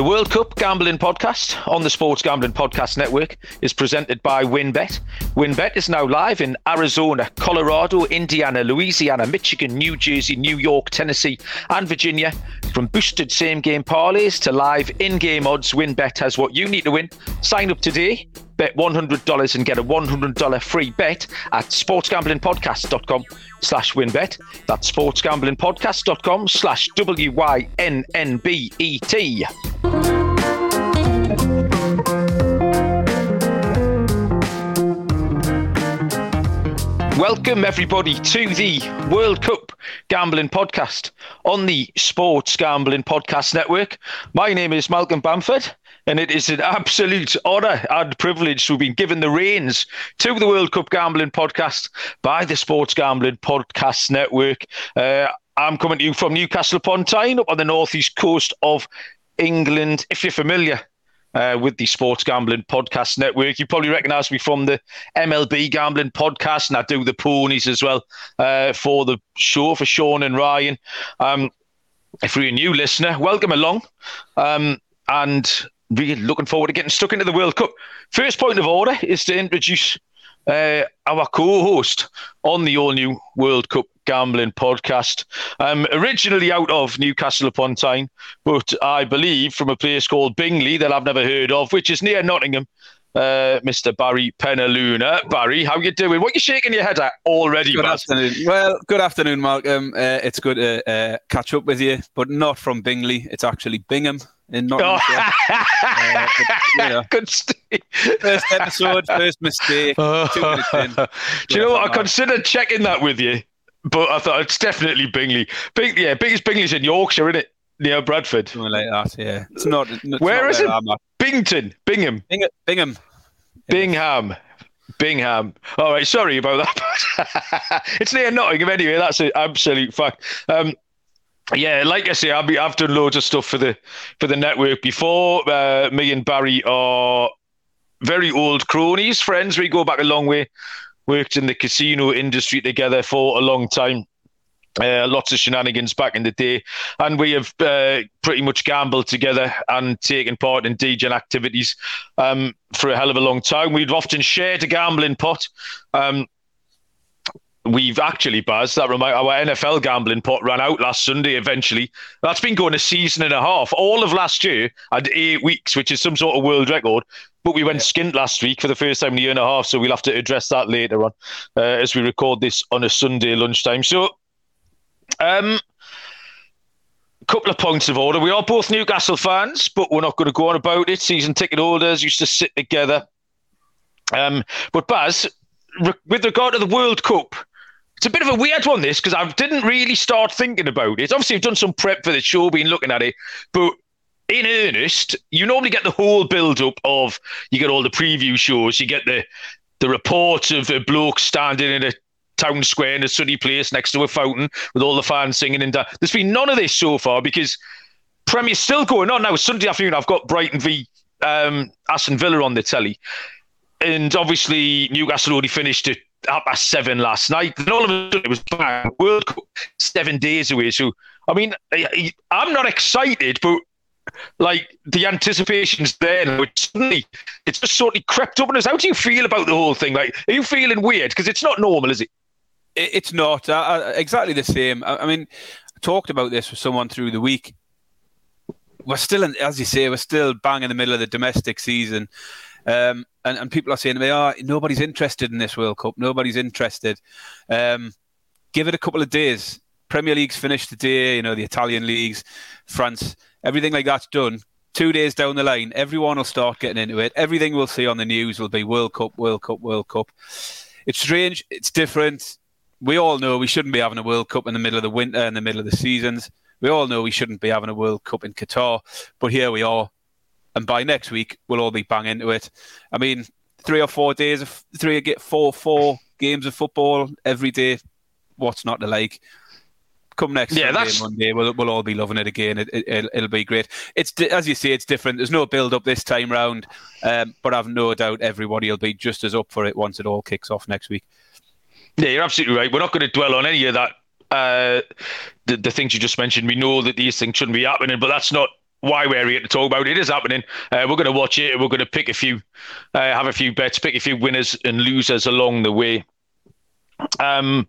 The World Cup Gambling Podcast on the Sports Gambling Podcast Network is presented by WynnBET. WynnBET is now live in Arizona, Colorado, Indiana, Louisiana, Michigan, New Jersey, New York, Tennessee, and Virginia. From boosted same game parlays to live in game odds, WynnBET has what you need to win. Sign up today Bet $100 and get a $100 free bet at sportsgamblingpodcast.com slash winbet. That's sportsgamblingpodcast.com slash W-Y-N-N-B-E-T. Welcome, everybody, to the World Cup Gambling Podcast on the Sports Gambling Podcast Network. My name is Malcolm Bamford, and it is an absolute honour and privilege to have been given the reins to the World Cup Gambling Podcast by the Sports Gambling Podcast Network. Uh, I'm coming to you from Newcastle upon Tyne, up on the northeast coast of England. If you're familiar uh, with the Sports Gambling Podcast Network. You probably recognise me from the MLB Gambling Podcast, and I do the ponies as well uh, for the show for Sean and Ryan. Um, if you're a new listener, welcome along. Um, and really looking forward to getting stuck into the World Cup. First point of order is to introduce uh, our co-host on the all-new World Cup Gambling Podcast. Um, originally out of Newcastle upon Tyne, but I believe from a place called Bingley that I've never heard of, which is near Nottingham. Uh, Mr. Barry Penaluna. Barry, how you doing? What are you shaking your head at already? Good afternoon. Well, good afternoon, Malcolm. Uh, it's good to uh, catch up with you, but not from Bingley. It's actually Bingham in Nottinghamshire. Oh. uh, but, you know, Good Steve. First episode, first mistake. Oh. Do you know what? I considered checking that with you, but I thought it's definitely Bingley. Bing, yeah, biggest Bingley's in Yorkshire, isn't it? Near Bradford. Something like that, yeah. It's not. It's where not is it? Bington. Bingham. Bingham. Bingham. Bingham. Bingham. All right, sorry about that. it's near Nottingham anyway. That's an absolute fact. Um, yeah, like I say, I've, be, I've done loads of stuff for the for the network before. Uh, me and Barry are very old cronies, friends. We go back a long way. Worked in the casino industry together for a long time. Uh, lots of shenanigans back in the day, and we have uh, pretty much gambled together and taken part in DJing activities um, for a hell of a long time. We've often shared a gambling pot. Um, we've actually, Baz, that remind our NFL gambling pot ran out last Sunday eventually. That's been going a season and a half. All of last year had eight weeks, which is some sort of world record. But we went yeah. skint last week for the first time in a year and a half, so we'll have to address that later on uh, as we record this on a Sunday lunchtime. So, um, couple of points of order. We are both Newcastle fans, but we're not going to go on about it. Season ticket holders used to sit together. Um, but Baz, re- with regard to the World Cup, it's a bit of a weird one, this, because I didn't really start thinking about it. Obviously, I've done some prep for the show, been looking at it, but in earnest, you normally get the whole build up of you get all the preview shows, you get the the reports of a bloke standing in a town square in a sunny place next to a fountain with all the fans singing and there's been none of this so far because Premier's still going on now. Sunday afternoon, I've got Brighton v um, Aston Villa on the telly, and obviously Newcastle already finished it half past seven last night. And all of a sudden it was bang, World Cup seven days away. So, I mean, I'm not excited, but like the anticipation's there. It's suddenly, it's just sort of crept up on us. How do you feel about the whole thing? Like, are you feeling weird? Because it's not normal, is it? It's not. Uh, exactly the same. I, I mean, I talked about this with someone through the week. We're still, in, as you say, we're still bang in the middle of the domestic season. Um, and, and people are saying to me, oh, nobody's interested in this World Cup. Nobody's interested. Um, give it a couple of days. Premier League's finished today, you know, the Italian leagues, France, everything like that's done. Two days down the line, everyone will start getting into it. Everything we'll see on the news will be World Cup, World Cup, World Cup. It's strange. It's different. We all know we shouldn't be having a World Cup in the middle of the winter, in the middle of the seasons. We all know we shouldn't be having a World Cup in Qatar, but here we are and by next week we'll all be bang into it. I mean, three or four days of three get four four games of football every day. What's not to like? Come next yeah, Sunday, that's... Monday, we'll, we'll all be loving it again. It, it, it'll, it'll be great. It's as you say, it's different. There's no build up this time round, um, but I've no doubt everybody will be just as up for it once it all kicks off next week. Yeah, you're absolutely right. We're not going to dwell on any of that. Uh, the, the things you just mentioned. We know that these things shouldn't be happening, but that's not why we're here to talk about it. It is happening. Uh, we're going to watch it. We're going to pick a few, uh, have a few bets, pick a few winners and losers along the way. Um,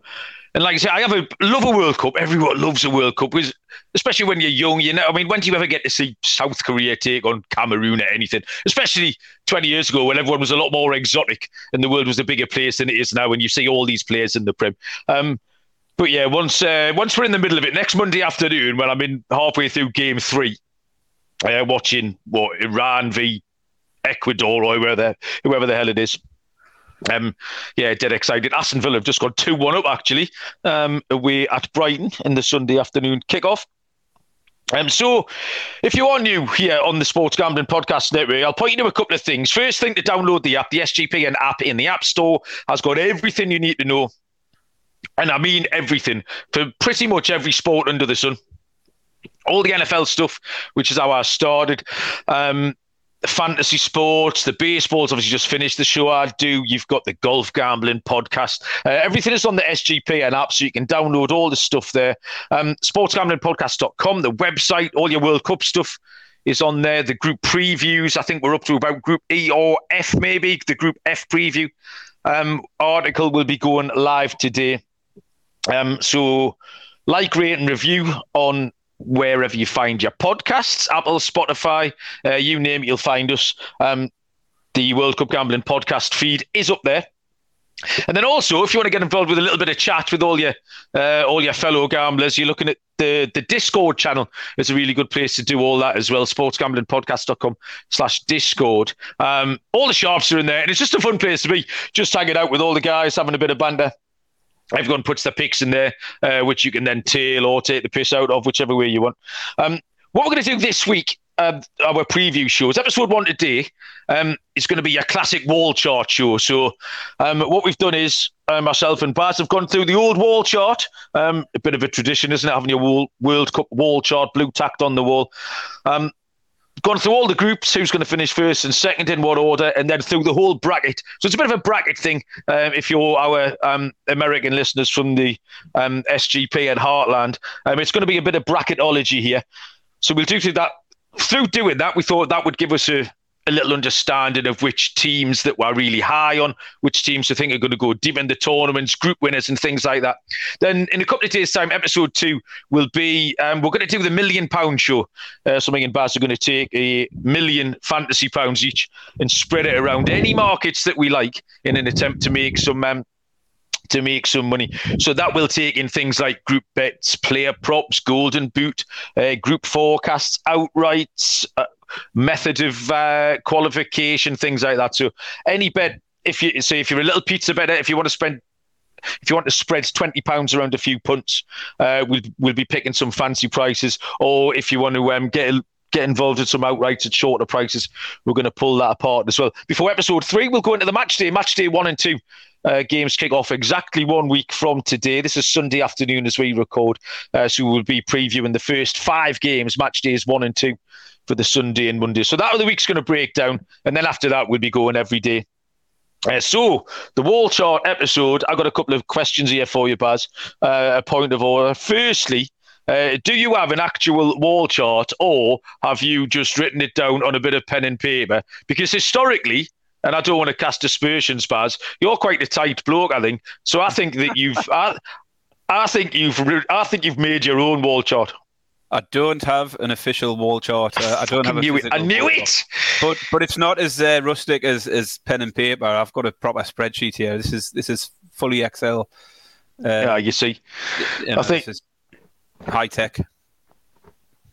and like I say, I have a love a World Cup. Everyone loves a World Cup, because, especially when you're young. You know, I mean, when do you ever get to see South Korea take on Cameroon or anything? Especially 20 years ago, when everyone was a lot more exotic and the world was a bigger place than it is now, and you see all these players in the Prem. Um, but yeah, once uh, once we're in the middle of it, next Monday afternoon, when I'm in halfway through Game Three, uh, watching what Iran v Ecuador or whoever whoever the hell it is. Um, yeah, dead excited. Aston Villa have just got 2 1 up, actually, um, away at Brighton in the Sunday afternoon kickoff. Um, so, if you are new here on the Sports Gambling Podcast Network, I'll point you to a couple of things. First thing to download the app, the SGPN app in the App Store, has got everything you need to know. And I mean everything for pretty much every sport under the sun all the NFL stuff, which is how I started. Um, fantasy sports, the baseball's obviously just finished the show I do. You've got the golf gambling podcast. Uh, everything is on the SGPN app, so you can download all the stuff there. Um, sportsgamblingpodcast.com, the website, all your World Cup stuff is on there. The group previews, I think we're up to about group E or F, maybe. The group F preview um, article will be going live today. Um, so, like, rate, and review on wherever you find your podcasts Apple, Spotify, uh, you name it, you'll find us. Um, the World Cup Gambling podcast feed is up there. And then also, if you want to get involved with a little bit of chat with all your uh, all your fellow gamblers, you're looking at the the Discord channel. It's a really good place to do all that as well. Sportsgamblingpodcast.com slash Discord. Um, all the sharps are in there, and it's just a fun place to be. Just hanging out with all the guys, having a bit of banter. Everyone puts their picks in there, uh, which you can then tail or take the piss out of, whichever way you want. Um, what we're going to do this week, uh, our preview shows, episode one today, um, is going to be a classic wall chart show. So, um, what we've done is uh, myself and Baz have gone through the old wall chart. Um, a bit of a tradition, isn't it? Having your World Cup wall chart blue tacked on the wall. Um, gone through all the groups, who's going to finish first and second in what order, and then through the whole bracket. So it's a bit of a bracket thing. Um, if you're our um, American listeners from the um, SGPN Heartland, um, it's going to be a bit of bracketology here. So we'll do that. Through doing that, we thought that would give us a, a little understanding of which teams that we're really high on, which teams we think are going to go deep in the tournaments, group winners, and things like that. Then in a couple of days' time, episode two will be um, we're going to do the million pound show. Uh, so me and Baz are going to take a million fantasy pounds each and spread it around any markets that we like in an attempt to make some um, to make some money. So that will take in things like group bets, player props, golden boot, uh, group forecasts, outrights, uh, method of uh, qualification, things like that. So any bet, if you say if you're a little pizza better, if you want to spend if you want to spread twenty pounds around a few punts, uh, we'll we'll be picking some fancy prices. Or if you want to um, get get involved in some outrights at shorter prices, we're going to pull that apart as well. Before episode three, we'll go into the match day. Match day one and two uh, games kick off exactly one week from today. This is Sunday afternoon as we record, uh, so we'll be previewing the first five games, match days one and two, for the Sunday and Monday. So that the week's going to break down, and then after that we'll be going every day. Uh, so the wall chart episode. I've got a couple of questions here for you, Baz. Uh, a point of order. Firstly. Uh, do you have an actual wall chart or have you just written it down on a bit of pen and paper? Because historically, and I don't want to cast aspersions, Baz. You're quite a tight bloke, I think. So I think that you've, I, I think you've, I think you've made your own wall chart. I don't have an official wall chart. Uh, I don't have. A knew it. I knew it. But but it's not as uh, rustic as, as pen and paper. I've got a proper spreadsheet here. This is this is fully Excel. Uh, yeah, you see, you know, I think high tech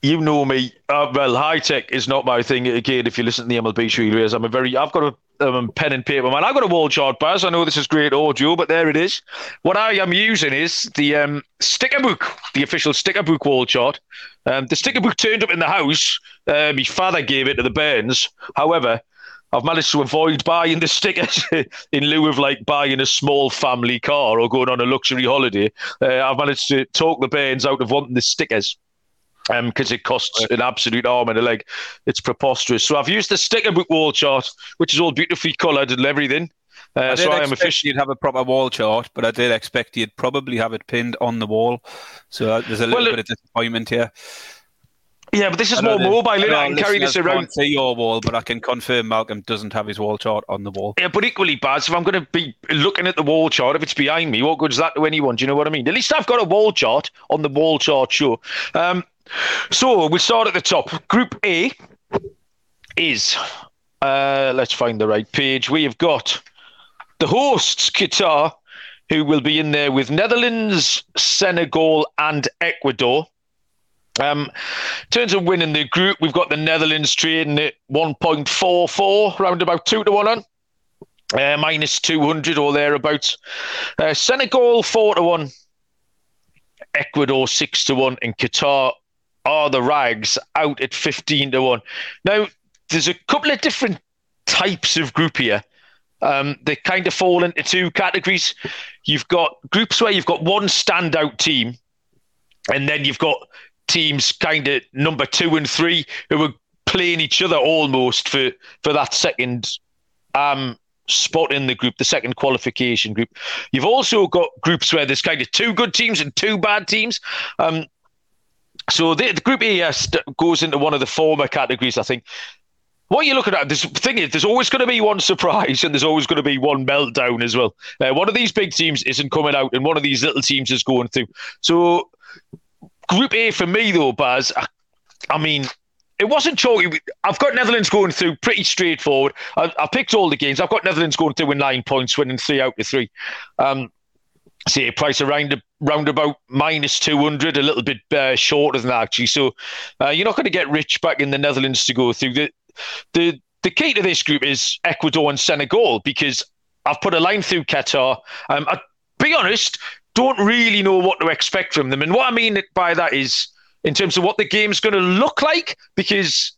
you know me. Uh, well, high tech is not my thing. Again, if you listen to the MLB show, you I'm a very. I've got a um, pen and paper man. I've got a wall chart, Baz. I know this is great audio, but there it is. What I am using is the um, sticker book, the official sticker book wall chart. Um, the sticker book turned up in the house. Uh, my father gave it to the bairns. However, I've managed to avoid buying the stickers in lieu of like buying a small family car or going on a luxury holiday. Uh, I've managed to talk the bairns out of wanting the stickers because um, it costs an absolute arm and a leg. It's preposterous. So I've used the sticker book wall chart, which is all beautifully coloured and everything. Uh, I so I am officially. You'd have a proper wall chart, but I did expect you'd probably have it pinned on the wall. So uh, there's a little well, bit of disappointment here. Yeah, but this is more mobile. I, I can carry this around. Can't see your wall, but I can confirm Malcolm doesn't have his wall chart on the wall. Yeah, but equally, Baz, if I'm going to be looking at the wall chart, if it's behind me, what good is that to anyone? Do you know what I mean? At least I've got a wall chart on the wall chart show. Um, so we'll start at the top. Group A is, uh, let's find the right page. We have got the hosts, Qatar, who will be in there with Netherlands, Senegal, and Ecuador. Um, in terms of winning the group, we've got the Netherlands trading at 1.44, round about 2 to 1 on. Uh, minus 200 or thereabouts. Uh, Senegal 4 to 1. Ecuador 6 to 1. And Qatar are the rags out at 15 to 1. Now, there's a couple of different types of group here. Um, they kind of fall into two categories. You've got groups where you've got one standout team, and then you've got teams kind of number two and three who are playing each other almost for for that second um, spot in the group, the second qualification group. You've also got groups where there's kind of two good teams and two bad teams. Um, so the, the group A goes into one of the former categories, I think. What you're looking at, this thing is, there's always going to be one surprise and there's always going to be one meltdown as well. Uh, one of these big teams isn't coming out and one of these little teams is going through. So Group A for me, though, Baz, I, I mean, it wasn't chalky. I've got Netherlands going through pretty straightforward. I, I, picked all the games. I've got Netherlands going through with nine points, winning three out of three. Um, see a price around round about minus 200, a little bit uh, shorter than that, actually. So uh, you're not going to get rich back in the Netherlands to go through. The, the, the key to this group is Ecuador and Senegal because I've put a line through Qatar. Um, I, be honest, don't really know what to expect from them. And what I mean by that is in terms of what the game's going to look like, because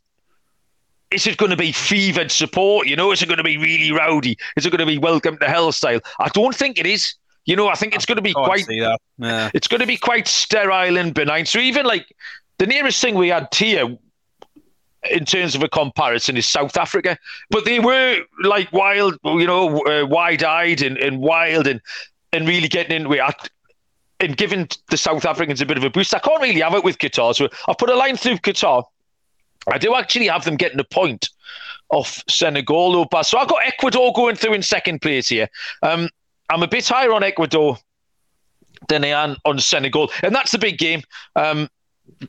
is it going to be fevered support? You know, is it going to be really rowdy? Is it going to be welcome to hell style? I don't think it is. You know, I think it's going to be quite. Yeah. It's going to be quite sterile and benign. So even like the nearest thing we had here in terms of a comparison is South Africa, but they were like wild, you know, uh, wide-eyed and, and wild, and and really getting into it. and giving the South Africans a bit of a boost. I can't really have it with Qatar. So I've put a line through Qatar. I do actually have them getting a point off Senegal, though. So I've got Ecuador going through in second place here. Um, I'm a bit higher on Ecuador than I am on Senegal. And that's the big game, um,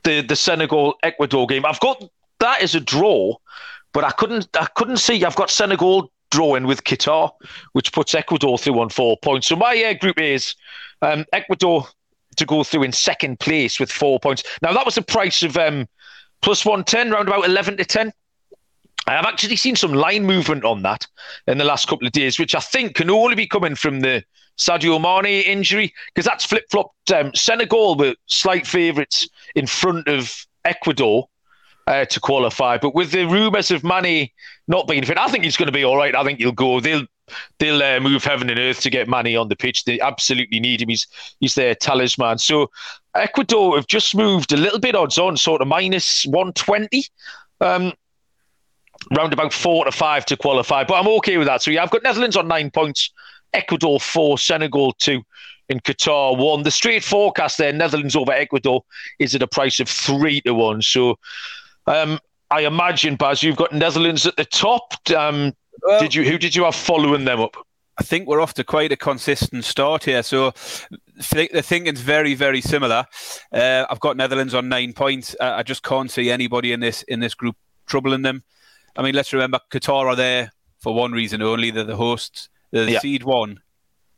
the, the Senegal Ecuador game. I've got that as a draw, but I couldn't I couldn't see. I've got Senegal drawing with Qatar, which puts Ecuador through on four points. So my uh, group is um, Ecuador to go through in second place with four points. Now that was the price of um, plus one ten, round about eleven to ten. I have actually seen some line movement on that in the last couple of days, which I think can only be coming from the Sadio Mane injury because that's flip flopped. Um, Senegal were slight favourites in front of Ecuador uh, to qualify. But with the rumours of Mane not being fit, I think he's going to be all right. I think he'll go. They'll they'll uh, move heaven and earth to get Mane on the pitch. They absolutely need him. He's he's their talisman. So Ecuador have just moved a little bit odds on, sort of minus one twenty. Um, round about four to five to qualify, but I'm okay with that. So yeah, I've got Netherlands on nine points, Ecuador four, Senegal two, in Qatar one. The straight forecast there, Netherlands over Ecuador, is at a price of three to one. So um, I imagine, Baz, you've got Netherlands at the top. Um, well, did you? Who did you have following them up? I think we're off to quite a consistent start here. So the thinking's very, very similar. Uh, I've got Netherlands on nine points. Uh, I just can't see anybody in this in this group troubling them. I mean, let's remember Qatar are there for one reason only. They're the hosts. They're the yeah. seed one.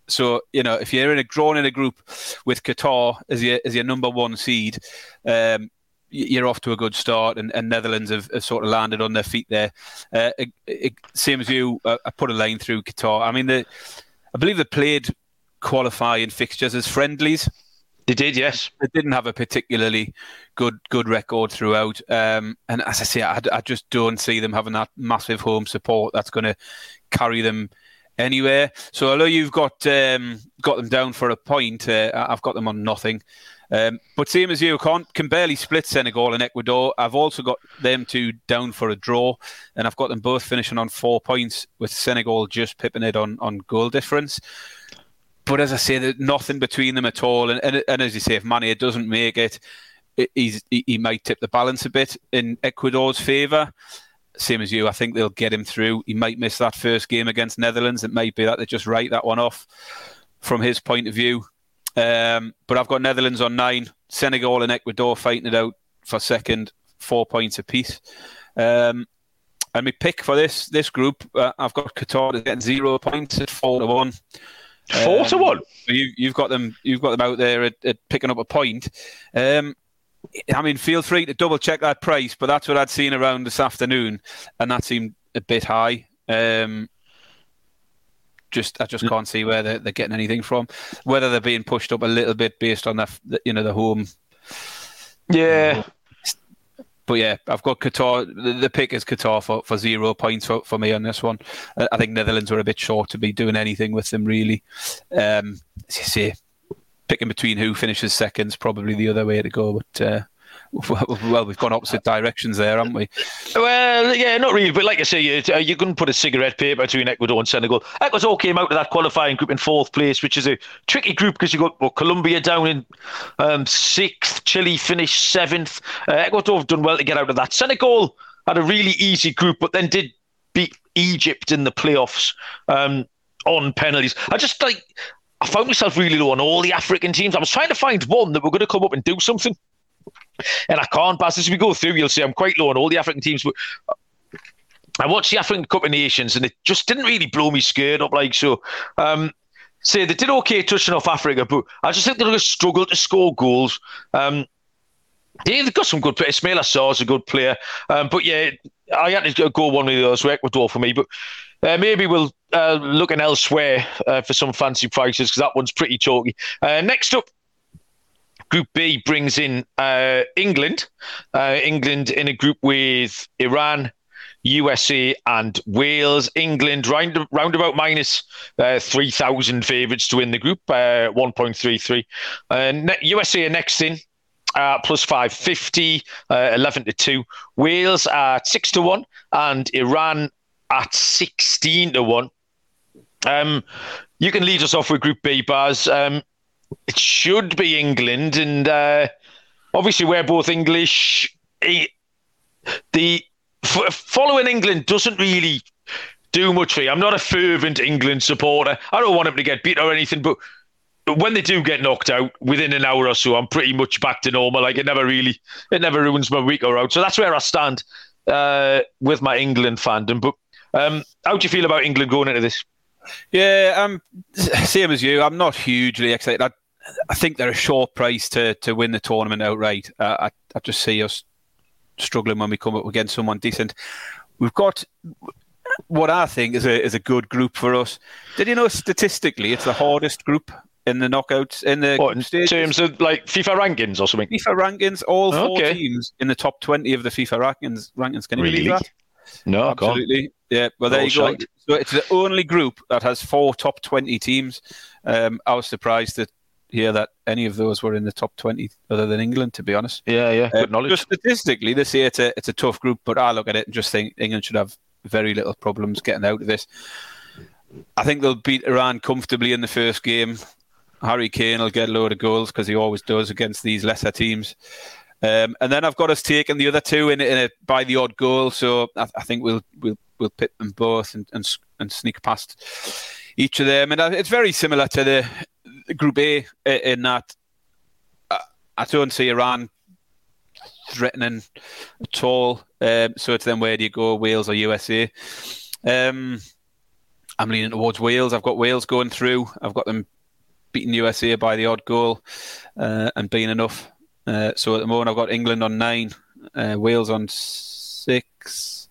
So you know, if you're in a drawn in a group with Qatar as your as your number one seed, um, you're off to a good start, and, and Netherlands have, have, sort of landed on their feet there. Uh, it, it, same as you, uh, I put a line through Qatar. I mean, the, I believe they played qualifying fixtures as friendlies. They did, yes. They didn't have a particularly good good record throughout, um, and as I say, I, I, just don't see them having that massive home support that's going to carry them anywhere. So although you've got um, got them down for a point, uh, I've got them on nothing. Um, but same as you, can can barely split Senegal and Ecuador. I've also got them two down for a draw, and I've got them both finishing on four points, with Senegal just pipping it on on goal difference. But as I say, there's nothing between them at all. And, and, and as you say, if Mane doesn't make it, he's, he, might tip the balance a bit in Ecuador's favour. Same as you, I think they'll get him through. He might miss that first game against Netherlands. It might be that they just write that one off from his point of view. Um, but I've got Netherlands on nine, Senegal and Ecuador fighting it out for second, four points apiece. Um, and my pick for this this group, uh, I've got Qatar getting zero points at four to one. Four um, to one. You, you've got them. You've got them out there at, at picking up a point. Um, I mean, feel free to double check that price, but that's what I'd seen around this afternoon, and that seemed a bit high. Um, just I just can't see where they're, they're, getting anything from. Whether they're being pushed up a little bit based on the you know the home. Yeah. But yeah, I've got Qatar. The, pick is Qatar for, for zero points for, for me on this one. I think Netherlands were a bit short to be doing anything with them, really. Um, as you say, picking between who finishes second is probably the other way to go. But uh, well, we've gone opposite directions there, haven't we? Well, yeah, not really. But like I say, you, uh, you couldn't put a cigarette paper between Ecuador and Senegal. Ecuador came out of that qualifying group in fourth place, which is a tricky group because you've got well, Colombia down in um, sixth, Chile finished seventh. Uh, Ecuador have done well to get out of that. Senegal had a really easy group, but then did beat Egypt in the playoffs um, on penalties. I just like. I found myself really low on all the African teams. I was trying to find one that were going to come up and do something. And I can't pass as we go through. You'll see I'm quite low on all the African teams, but I watched the African Cup of Nations and it just didn't really blow me scared up like so. Um, say they did okay touching off Africa, but I just think they're going to struggle to score goals. Um, they've got some good players. Ismaila Sarr is a good player, um, but yeah, I had to go one of those with Ecuador for me. But uh, maybe we'll uh, looking elsewhere uh, for some fancy prices because that one's pretty chalky. Uh, next up, Group B brings in uh, England. Uh, England in a group with Iran, USA, and Wales. England round, round about minus, uh, 3,000 favourites to win the group, uh, 1.33. Uh, USA are next in. Uh, plus 550, uh, 11 to 2. Wales at 6 to 1, and Iran at 16 to 1. Um, you can lead us off with Group B, Baz. Um, it should be England, and uh, obviously we're both English. The following England doesn't really do much for you. I'm not a fervent England supporter. I don't want them to get beat or anything, but when they do get knocked out within an hour or so, I'm pretty much back to normal. Like it never really, it never ruins my week or out. So that's where I stand uh, with my England fandom. But um, how do you feel about England going into this? Yeah, um, same as you. I'm not hugely excited. I, I think they're a short price to to win the tournament outright. Uh, I I just see us struggling when we come up against someone decent. We've got what I think is a is a good group for us. Did you know statistically it's the hardest group in the knockouts in the what, in stages? terms of like FIFA rankings or something? FIFA rankings, all four okay. teams in the top twenty of the FIFA rankings. Rankings, can you really? believe that? No, absolutely. Yeah, well, there you go. So it's the only group that has four top 20 teams. Um, I was surprised to hear that any of those were in the top 20 other than England, to be honest. Yeah, yeah, good uh, knowledge. Just statistically, they say it's a, it's a tough group, but I look at it and just think England should have very little problems getting out of this. I think they'll beat Iran comfortably in the first game. Harry Kane will get a load of goals because he always does against these lesser teams. Um, and then I've got us taking the other two in, in a, by the odd goal, so I, I think we'll we'll we'll pit them both and, and and sneak past each of them. And it's very similar to the Group A in that I don't see Iran threatening at all. Um, so it's then where do you go, Wales or USA? Um, I'm leaning towards Wales. I've got Wales going through. I've got them beating USA by the odd goal uh, and being enough. Uh, so at the moment, I've got England on nine, uh, Wales on six,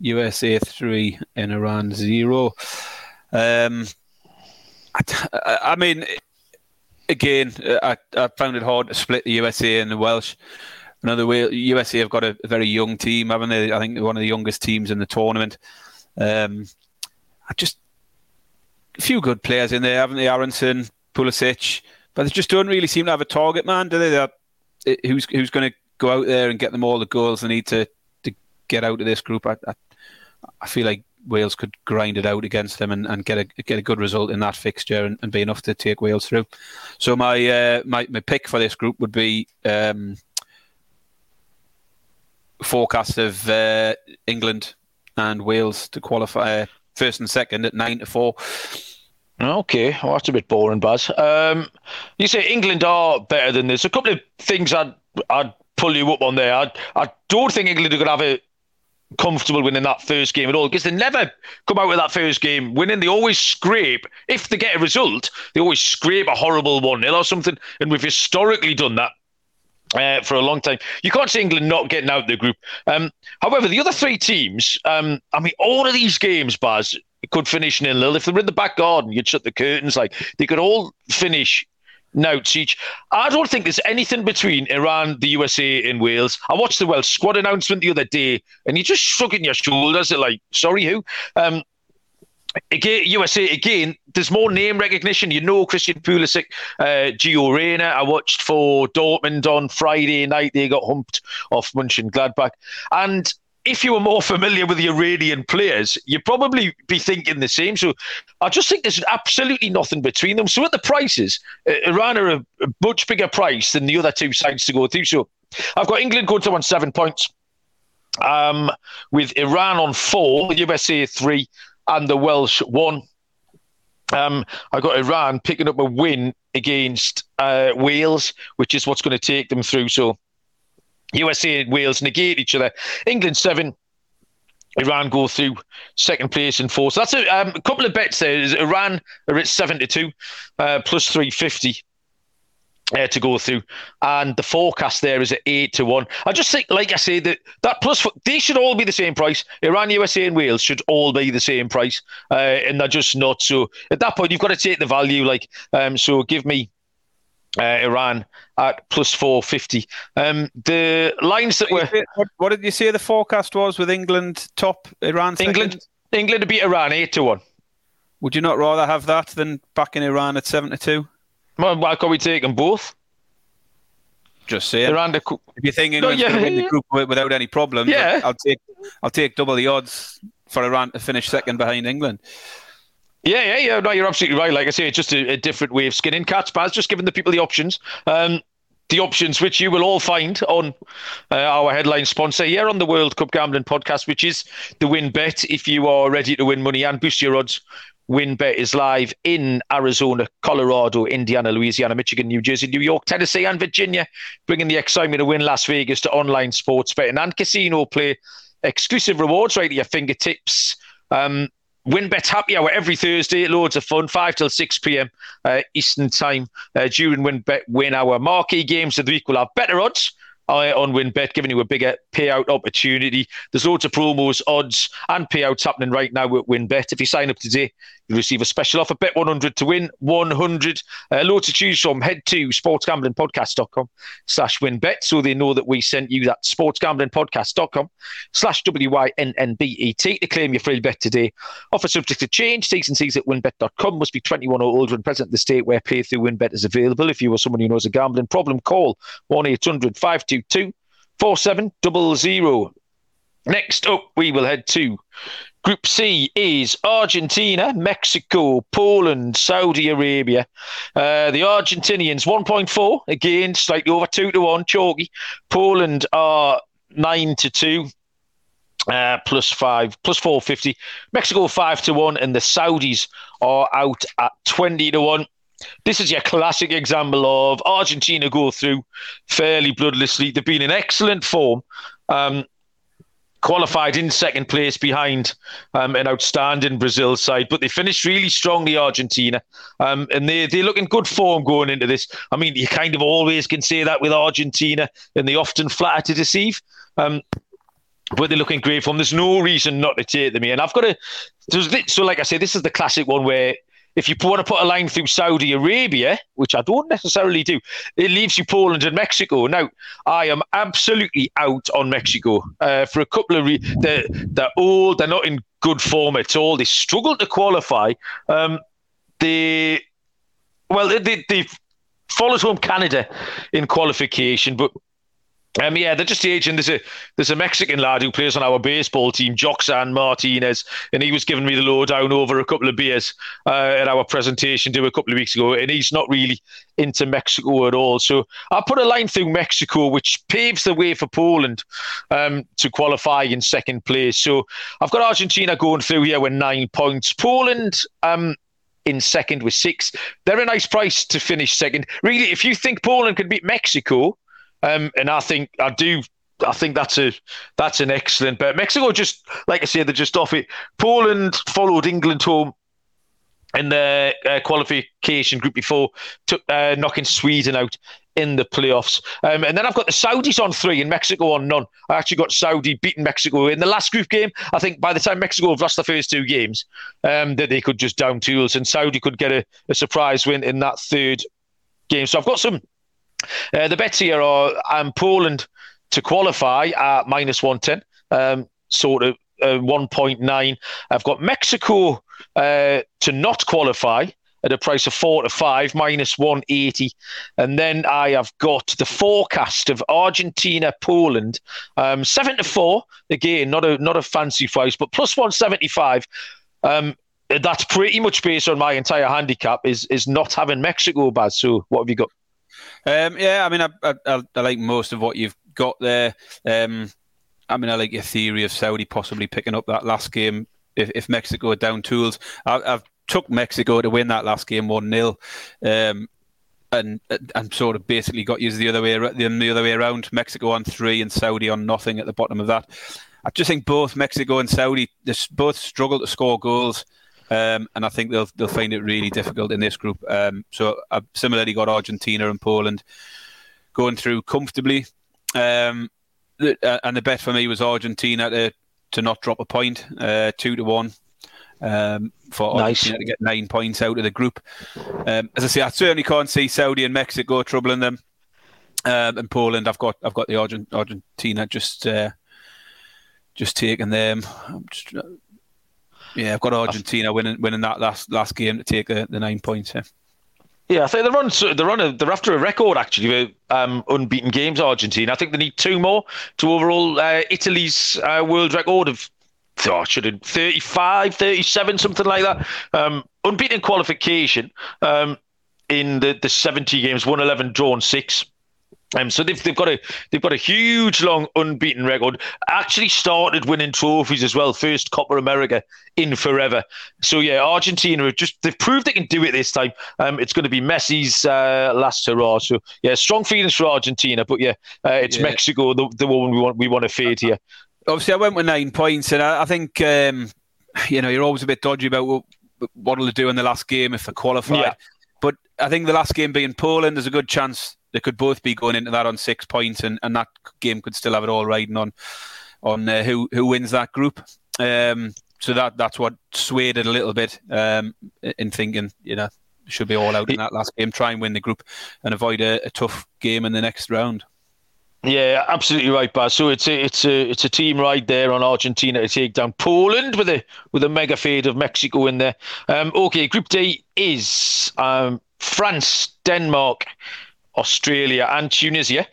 USA three and Iran zero. Um, I, I, mean, again, I, I found it hard to split the USA and the Welsh. Another way, USA have got a, very young team, haven't they? I think one of the youngest teams in the tournament. Um, I just a few good players in there, haven't they? Aaronson, Pulisic, but they just don't really seem to have a target man, do they? Who's who's going to go out there and get them all the goals they need to to get out of this group? I, I I feel like Wales could grind it out against them and, and get a get a good result in that fixture and, and be enough to take Wales through. So my uh, my my pick for this group would be um, forecast of uh, England and Wales to qualify uh, first and second at nine to four. Okay, well, that's a bit boring, Baz. Um, you say England are better than this. A couple of things I'd I'd pull you up on there. I I don't think England are going to have a comfortable winning that first game at all because they never come out with that first game winning. They always scrape. If they get a result, they always scrape a horrible 1 0 or something. And we've historically done that. Uh, for a long time, you can't see England not getting out of the group. Um, however, the other three teams, um, I mean, all of these games, Baz, could finish nil nil. If they were in the back garden, you'd shut the curtains. Like they could all finish notes each. I don't think there's anything between Iran, the USA, and Wales. I watched the Welsh squad announcement the other day, and you just shrugging your shoulders at like, sorry, who? Um, again, USA again. There's more name recognition. You know, Christian Pulisic, uh, Gio Reyna. I watched for Dortmund on Friday night. They got humped off Mönchengladbach, and if you were more familiar with the Iranian players, you'd probably be thinking the same. So I just think there's absolutely nothing between them. So at the prices, uh, Iran are a, a, much bigger price than the other two sides to go through. So I've got England going to on seven points, um, with Iran on four, USA three, and the Welsh one. Um, I got Iran picking up a win against uh, Wales, which is what's going to take them through. So USA and Wales negate each other. England seven. Iran go through second place and fourth. So that's a, um, a couple of bets there. Is Iran are at seven to two, uh, plus three fifty. Uh, to go through, and the forecast there is at eight to one. I just think, like I say, that that plus they should all be the same price. Iran, USA, and Wales should all be the same price, uh, and they're just not. So at that point, you've got to take the value. Like, um, so give me uh, Iran at plus 450. Um, the lines that were. What, did you say the forecast was with England top, Iran second? England, England to beat Iran 8 to 1. Would you not rather have that than backing Iran at 7 to 2? Well, why can't we take them both? Just saying. Iran if you think England's no, yeah, going to win yeah. the group without any problem, yeah. I'll take I'll take double the odds for Iran to finish second behind England. Yeah, yeah, yeah. No, you're absolutely right. Like I say, it's just a, a different way of skinning cats. Baz just giving the people the options. Um, the options which you will all find on uh, our headline sponsor here on the World Cup Gambling Podcast, which is the WynnBET. If you are ready to win money and boost your odds, WynnBET is live in Arizona, Colorado, Indiana, Louisiana, Michigan, New Jersey, New York, Tennessee, and Virginia, bringing the excitement of Wynn Las Vegas to online sports betting and casino play. Exclusive rewards right at your fingertips. Um, WynnBET Happy Hour every Thursday. Loads of fun, 5 till 6 p.m. Uh, Eastern Time uh, during WynnBET Win Hour. Marquee games of the week will have better odds uh, on WynnBET, giving you a bigger payout opportunity. There's loads of promos, odds, and payouts happening right now with WynnBET. If you sign up today, you receive a special offer. Bet 100 to win 100. Uh, loads to choose from. Head to sportsgamblingpodcast.com slash wynnbet so they know that we sent you that sportsgamblingpodcast.com slash W-Y-N-N-B-E-T to claim your free bet today. Offer subject to change. T's and C's at wynnbet.com. Must be 21 or older and present in the state where pay through WynnBET is available. If you or someone who knows a gambling problem, call 1-800-522 4700. Next up, we will head to Group C is Argentina, Mexico, Poland, Saudi Arabia. Uh, the Argentinians 1.4 again, slightly over two to one, chalky. Poland are nine to two. Uh, plus five, plus four fifty. Mexico five to one, and the Saudis are out at twenty to one. This is your classic example of Argentina go through fairly bloodlessly. They've been in excellent form. Um, qualified in second place behind um, an outstanding Brazil side, but they finished really strongly, Argentina, um, and they they look in good form going into this. I mean, you kind of always can say that with Argentina, and they often flatter to deceive. Um, but they're looking great form. There's no reason not to take them here. And I've got to. So, like I say, this is the classic one where if you want to put a line through Saudi Arabia, which I don't necessarily do, it leaves you Poland and Mexico. Now, I am absolutely out on Mexico uh, for a couple of reasons. They're, they're old, they're not in good form at all. They struggle to qualify. Um, they, well, they, they, they followed home Canada in qualification, but Um, yeah, they're just aging. There's a there's a Mexican lad who plays on our baseball team, Joxan Martinez, and he was giving me the lowdown over a couple of beers uh, at our presentation do a couple of weeks ago, and he's not really into Mexico at all. So I put a line through Mexico, which paves the way for Poland um, to qualify in second place. So I've got Argentina going through here with nine points. Poland. Um, in second with six. They're a nice price to finish second. Really, if you think Poland could beat Mexico, um, and I think I do. I think that's a that's an excellent bet. Mexico just like I said, they're just off it. Poland followed England home in the uh, qualification group before, took uh, knocking Sweden out in the playoffs. Um, and then I've got the Saudis on three and Mexico on none. I actually got Saudi beating Mexico in the last group game. I think by the time Mexico have lost the first two games, um, that they could just down tools and Saudi could get a, a surprise win in that third game. So I've got some uh, the bets here are um, Poland to qualify at minus 110, um, sort of uh, 1.9. I've got Mexico uh, to not qualify at a price of four to five, minus 180. And then I have got the forecast of Argentina, Poland, um, seven to four. Again, not a not a fancy price, but plus 175. Um, that's pretty much based on my entire handicap is is not having Mexico bad. So what have you got? Um, yeah, I mean, I, I, I, like most of what you've got there. Um, I mean, I like your theory of Saudi possibly picking up that last game if, if Mexico are down tools. I, have took Mexico to win that last game one 0 um, and and sort of basically got used the other way the, the other way around. Mexico on three and Saudi on nothing at the bottom of that. I just think both Mexico and Saudi both struggle to score goals. Um, and I think they'll they'll find it really difficult in this group. Um, so I've similarly got Argentina and Poland going through comfortably. Um, uh, and the bet for me was Argentina to to not drop a point, uh, two to one. Um, for nice. Argentina to get nine points out of the group. Um, as I say, I certainly can't see Saudi and Mexico troubling them. Um, and Poland, I've got I've got the Argent, Argentina just uh, just taking them. Just, yeah, I've got Argentina winning winning that last last game to take the, the nine points. Yeah. Yeah, I think they're on. They're on. A, they're after a record actually with um, unbeaten games. Argentina. I think they need two more to overall uh, Italy's uh, world record of. Oh, should have 35, 37, something like that. Um, unbeaten qualification um, in the, the 70 games, 111 drawn six. Um, so they've, they've got a they've got a huge long unbeaten record. Actually started winning trophies as well. First Copa America in forever. So yeah, Argentina have just they've proved they can do it this time. Um, it's going to be Messi's uh, last hurrah. So yeah, strong feelings for Argentina. But yeah, uh, it's yeah. Mexico the, the one we want we want to fade here. Obviously, I went with nine points, and I, I think um, you know you're always a bit dodgy about what what'll they do in the last game if they qualify. Yeah. But I think the last game being Poland, there's a good chance they could both be going into that on six points, and, and that game could still have it all riding on on uh, who who wins that group. Um, so that that's what swayed it a little bit um, in thinking, you know, should be all out in that last game, try and win the group, and avoid a, a tough game in the next round. Yeah, absolutely right, Baz. So it's a it's a it's a team right there on Argentina to take down Poland with a with a mega fade of Mexico in there. Um, okay, Group D is um, France, Denmark, Australia, and Tunisia.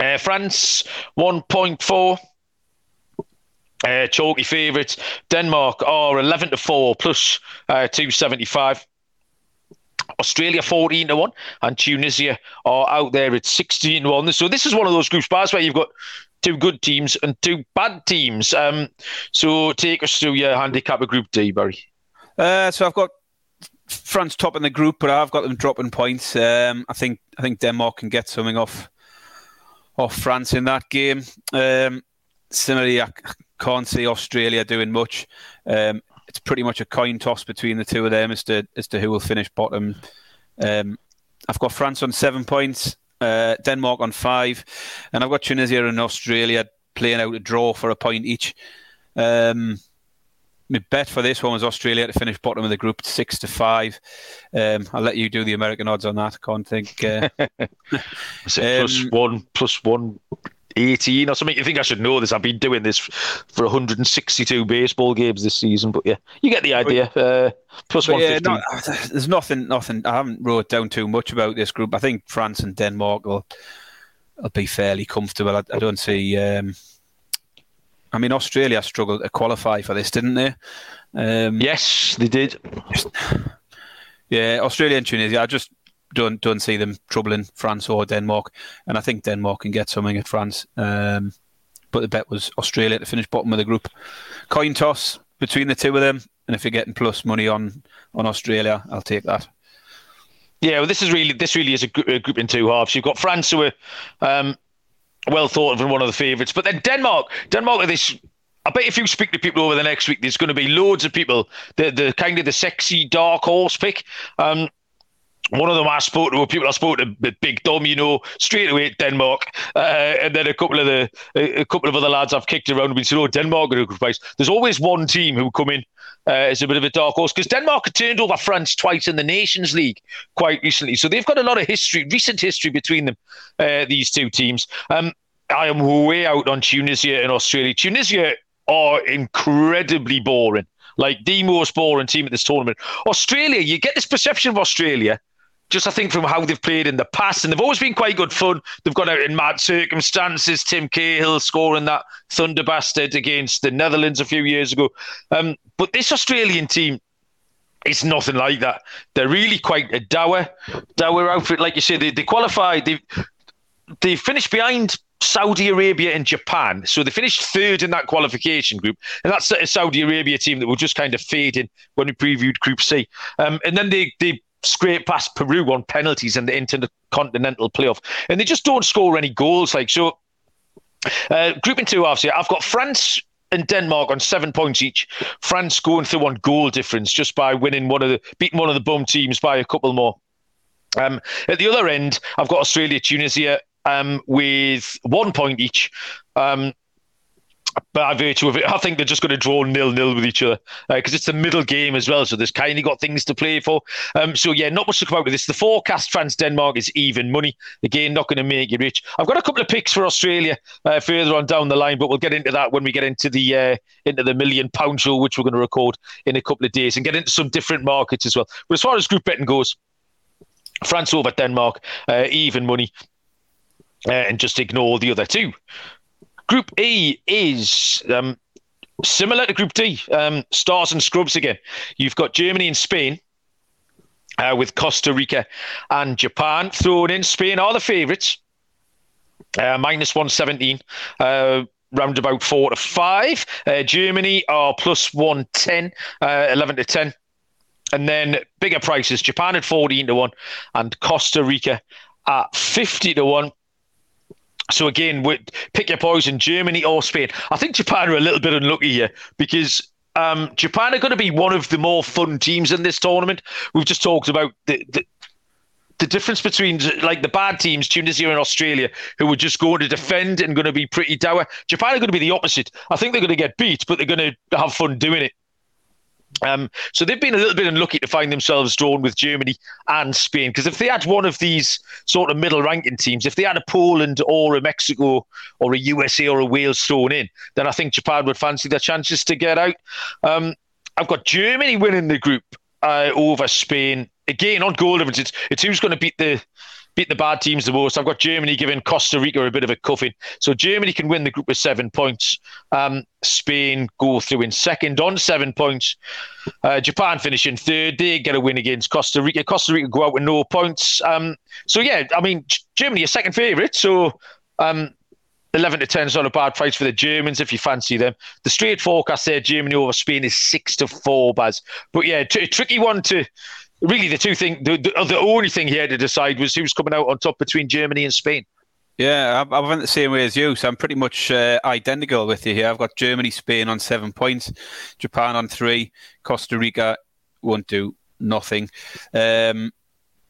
Uh, France, 1.4. Uh, chalky favourites. Denmark are 11 to 4 plus, uh, 275. Australia 14 to 1 and Tunisia are out there at 16 to 1. So this is one of those groups Baz where you've got two good teams and two bad teams. Um, so take us through your handicap of Group D, Barry. Uh, so I've got France top in the group, but I've got them dropping points. Um, I think I think Denmark can get something off off France in that game. Um, similarly, I can't see Australia doing much. Um, it's pretty much a coin toss between the two of them as to as to who will finish bottom. Um, I've got France on seven points, uh, Denmark on five, and I've got Tunisia and Australia playing out a draw for a point each. Um, my bet for this one was Australia to finish bottom of the group, six to five. Um, I'll let you do the American odds on that. I can't think. Uh, um, one, plus one 18 or something. You think I should know this? I've been doing this for 162 baseball games this season, but yeah, you get the idea. Uh, plus one yeah, no, there's nothing, nothing. I haven't wrote down too much about this group. I think France and Denmark will will be fairly comfortable. I, I don't see. Um, I mean, Australia struggled to qualify for this, didn't they? Um, yes, they did. yeah, Australia and Tunisia. I just don't don't see them troubling France or Denmark, and I think Denmark can get something at France. Um, but the bet was Australia to finish bottom of the group. Coin toss between the two of them, and if you're getting plus money on on Australia, I'll take that. Yeah, well, this is really this really is a, group in two halves. You've got France who are um, well thought of and one of the favourites, but then Denmark. Denmark this. I bet if you speak to people over the next week, there's going to be loads of people. The the kind of the sexy dark horse pick. Um, one of them I spoke to, people I spoke to, Big Dom, you know, straight away Denmark, uh, and then a couple of the a couple of other lads I've kicked around and said, "Oh, Denmark are a good price." There's always one team who come in uh, as a bit of a dark horse because Denmark had turned over France twice in the Nations League quite recently, so they've got a lot of history, recent history between them. Uh, these two teams. Um, I am way out on Tunisia and Australia. Tunisia are incredibly boring like the most boring team at this tournament. Australia, you get this perception of Australia just I think from how they've played in the past, and they've always been quite good fun. They've gone out in mad circumstances. Tim Cahill scoring that thunder bastard against the Netherlands a few years ago. Um, but this Australian team is nothing like that. They're really quite a dour, dour outfit. Like you say, they, they qualified. They they finished behind Saudi Arabia and Japan. So they finished third in that qualification group. And that's a Saudi Arabia team that will just kind of fade in when we previewed Group C. Um, and then they, they scrape past Peru on penalties in the intercontinental playoff, and they just don't score any goals. Like so, uh, grouping two halves here. I've got France and Denmark on seven points each. France going through on goal difference just by winning one of the beating one of the bum teams by a couple more. Um, at the other end, I've got Australia, Tunisia um, with one point each. Um, by virtue of it, I think they're just going to draw nil nil with each other because uh, it's a middle game as well. So there's kind of got things to play for. Um, so yeah, not much to come out of this. The forecast France Denmark is even money. Again, not going to make you rich. I've got a couple of picks for Australia uh, further on down the line, but we'll get into that when we get into the uh, into the million pound show, which we're going to record in a couple of days, and get into some different markets as well. But as far as group betting goes, France over Denmark, uh, even money. Uh, and just ignore the other two. Group E is um, similar to Group D, um, stars and scrubs again. You've got Germany and Spain. Uh, with Costa Rica and Japan thrown in. Spain are the favourites, uh, minus 117, uh, round about 4 to 5. Uh, Germany are plus 110, uh, 11 to 10. And then bigger prices Japan at 14 to 1 and Costa Rica at 50 to 1. So again, pick your poison, Germany or Spain. I think Japan are a little bit unlucky here because um, Japan are going to be one of the more fun teams in this tournament. We've just talked about the, the, the difference between like the bad teams, Tunisia and Australia, who were just going to defend and going to be pretty dour. Japan are going to be the opposite. I think they're going to get beat, but they're going to have fun doing it. Um, so they've been a little bit unlucky to find themselves drawn with Germany and Spain. Because if they had one of these sort of middle ranking teams, if they had a Poland or a Mexico or a USA or a Wales thrown in, then I think Japan would fancy their chances to get out. Um, I've got Germany winning the group uh, over Spain. Again, on goal difference, it's, it's who's going to beat the beat the bad teams the most. I've got Germany giving Costa Rica a bit of a cuffing. So Germany can win the group with seven points. Um, Spain go through in second on seven points. Uh, Japan finishing third. They get a win against Costa Rica. Costa Rica go out with no points. Um, so yeah, I mean Germany a second favourite. So. Um, 11 to 10 is not a bad price for the Germans if you fancy them. The straight forecast there, Germany over Spain, is 6 to 4, Baz. But yeah, t- tricky one to really the two thing the, the, the only thing he had to decide was who was coming out on top between Germany and Spain. Yeah, I, I went the same way as you, so I'm pretty much uh, identical with you here. I've got Germany, Spain on seven points, Japan on three, Costa Rica won't do nothing. Um,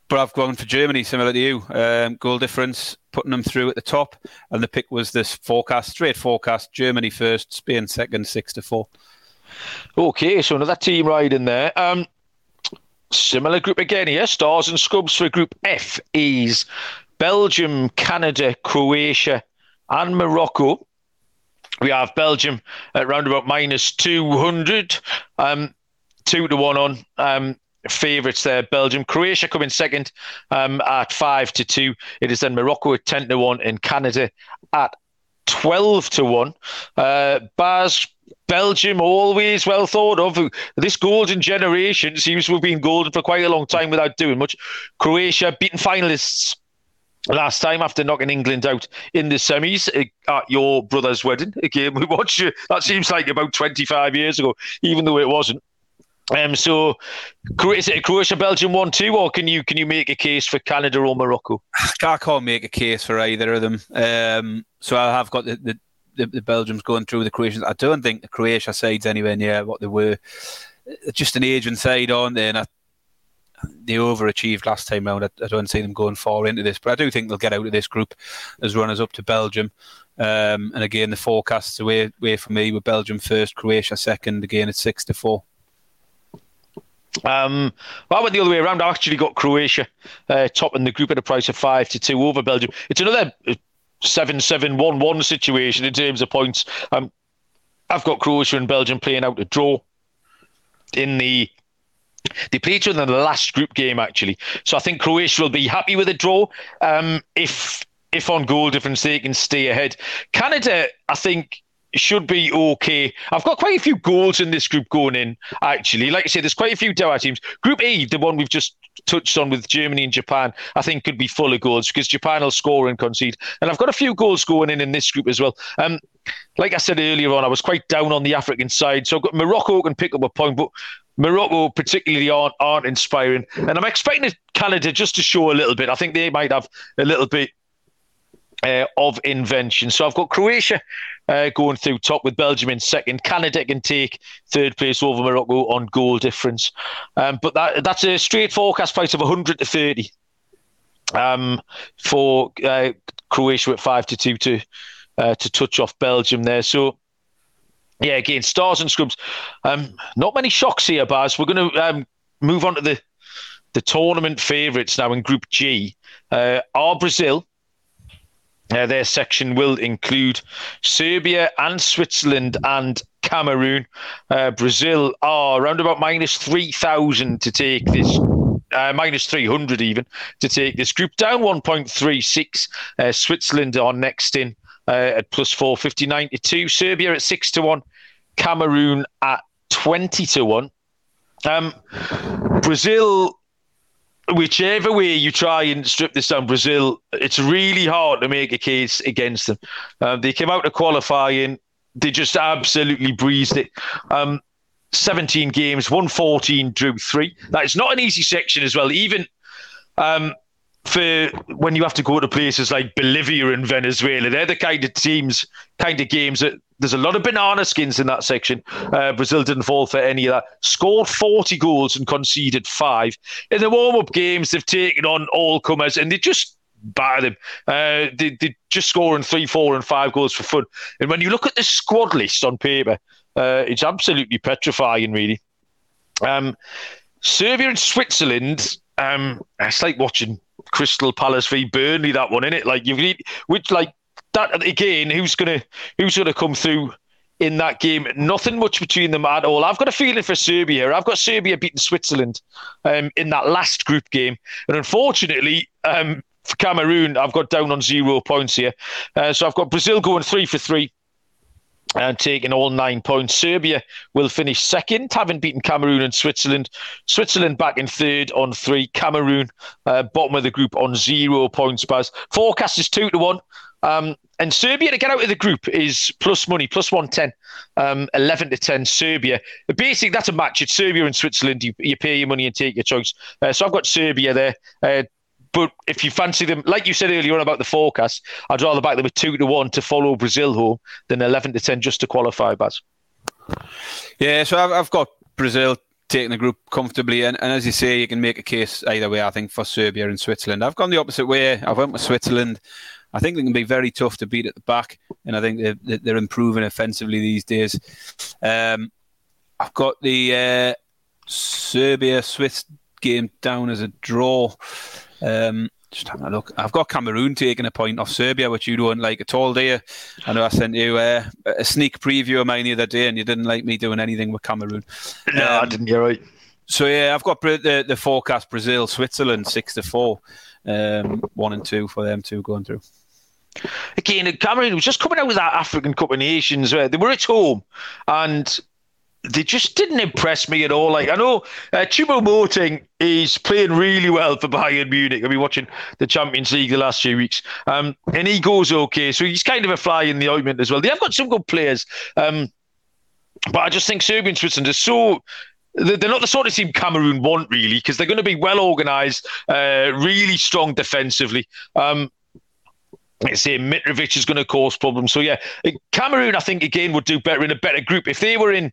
but I've gone for Germany, similar to you. Um, goal difference, putting them through at the top, and the pick was this forecast, straight forecast: Germany first, Spain second, six to four. Okay, so another team ride in there. Um, Similar group again here. Stars and scrubs for Group F is Belgium, Canada, Croatia, and Morocco. We have Belgium at round about minus 200, um, two to one on. Um, favourites there. Belgium, Croatia coming second um, at five to two. It is then Morocco at ten to one, and Canada at twelve to one. Uh, Baz, Belgium always well thought of. This golden generation seems to have been golden for quite a long time without doing much. Croatia beaten finalists last time after knocking England out in the semis uh, at your brother's wedding, a game we watched. That seems like about 25 years ago, even though it wasn't. Um, so, is it Croatia, Belgium one two, or can you can you make a case for Canada or Morocco? I can't make a case for either of them. Um, so I have got the, the, the, the Belgians going through the Croatians. I don't think the Croatia side's anywhere near what they were. Just an aging side on there, and I they overachieved last time round. I, I, don't see them going far into this, but I do think they'll get out of this group as runners up to Belgium. Um, and again, the forecasts away, away for me with Belgium first, Croatia second. Again, at six to four. Um, well, I went the other way around. I actually got Croatia uh, topping the group at a price of five to two over Belgium. It's another uh, seven-seven-one-one situation in terms of points. Um, I've got Croatia and Belgium playing out a draw in the they play each other in the last group game, actually. So I think Croatia will be happy with a draw. Um, if if on goal difference they can stay ahead. Canada, I think, should be okay. I've got quite a few goals in this group going in, actually. Like I said, there's quite a few Doha teams. Group E, the one we've just touched on with Germany and Japan, I think could be full of goals because Japan will score and concede. And I've got a few goals going in in this group as well. Um, like I said earlier on, I was quite down on the African side. So I've got Morocco can pick up a point, but Morocco particularly aren't, aren't inspiring. And I'm expecting Canada just to show a little bit. I think they might have a little bit uh, of invention. So I've got Croatia uh, going through top with Belgium in second. Canada can take third place over Morocco on goal difference. Um, but that that's a straight forecast price of 100 to 30 um, for uh, Croatia at 5 to 2 to, uh, to touch off Belgium there. So yeah, again, stars and scrubs. Um, not many shocks here, Baz. We're going to um, move on to the the tournament favourites now in Group G. Uh, are Brazil. Uh, their section will include Serbia and Switzerland and Cameroon. Uh, Brazil are around about minus 3,000 to take this uh, minus 300 even to take this group down 1.36 uh, switzerland are next in uh, at plus 450 92 serbia at 6 to 1 Cameroon at 20 to 1. Um, Brazil, whichever way you try and strip this down, Brazil, it's really hard to make a case against them. Um, they came out of qualifying, they just absolutely breezed it. Um, 17 games, 114, drew three. That is not an easy section as well. Even um, for when you have to go to places like Bolivia and Venezuela, they're the kind of teams, kind of games that there's a lot of banana skins in that section. Uh, Brazil didn't fall for any of that. Scored 40 goals and conceded five. In the warm up games, they've taken on all comers and they just batter them. Uh, they, they just scoring three, four, and five goals for fun. And when you look at the squad list on paper, uh, it's absolutely petrifying, really. Um, Serbia and Switzerland, um, it's like watching Crystal Palace v Burnley. That one, in it, like you've which like that again, who's gonna who's gonna come through in that game? Nothing much between them at all. I've got a feeling for Serbia. I've got Serbia beating Switzerland um, in that last group game, and unfortunately. Um, for Cameroon, I've got down on zero points here. Uh, so I've got Brazil going three for three and taking all nine points. Serbia will finish second, having beaten Cameroon and Switzerland. Switzerland back in third on three. Cameroon uh, bottom of the group on zero points. Baz forecast is two to one. Um, and Serbia to get out of the group is plus money, plus 110, um, 11 to 10. Serbia. Basically, that's a match. It's Serbia and Switzerland. You, you pay your money and take your choice. Uh, so I've got Serbia there. Uh, but if you fancy them, like you said earlier on about the forecast, I'd rather back them with 2 to 1 to follow Brazil home than 11 to 10 just to qualify, Baz. Yeah, so I've, I've got Brazil taking the group comfortably. And, and as you say, you can make a case either way, I think, for Serbia and Switzerland. I've gone the opposite way. I went with Switzerland. I think they can be very tough to beat at the back, and I think they're, they're improving offensively these days. Um, I've got the uh, Serbia Swiss game down as a draw. Um, just having a look. I've got Cameroon taking a point off Serbia, which you don't like at all, do you? I know I sent you uh, a sneak preview of mine the other day, and you didn't like me doing anything with Cameroon. No, um, I didn't. You're right. So yeah, I've got the the forecast: Brazil, Switzerland, six to four, um, one and two for them two going through. Again, Cameroon was just coming out with that African Cup of Nations where they were at home, and they just didn't impress me at all. Like I know uh, Choupo-Moting is playing really well for Bayern Munich. I've been watching the Champions League the last few weeks, um, and he goes okay. So he's kind of a fly in the ointment as well. They have got some good players, um, but I just think Serbia and Switzerland are so. They're not the sort of team Cameroon want really because they're going to be well organised, uh, really strong defensively. Um, I say Mitrovic is going to cause problems. So yeah, Cameroon I think again would do better in a better group if they were in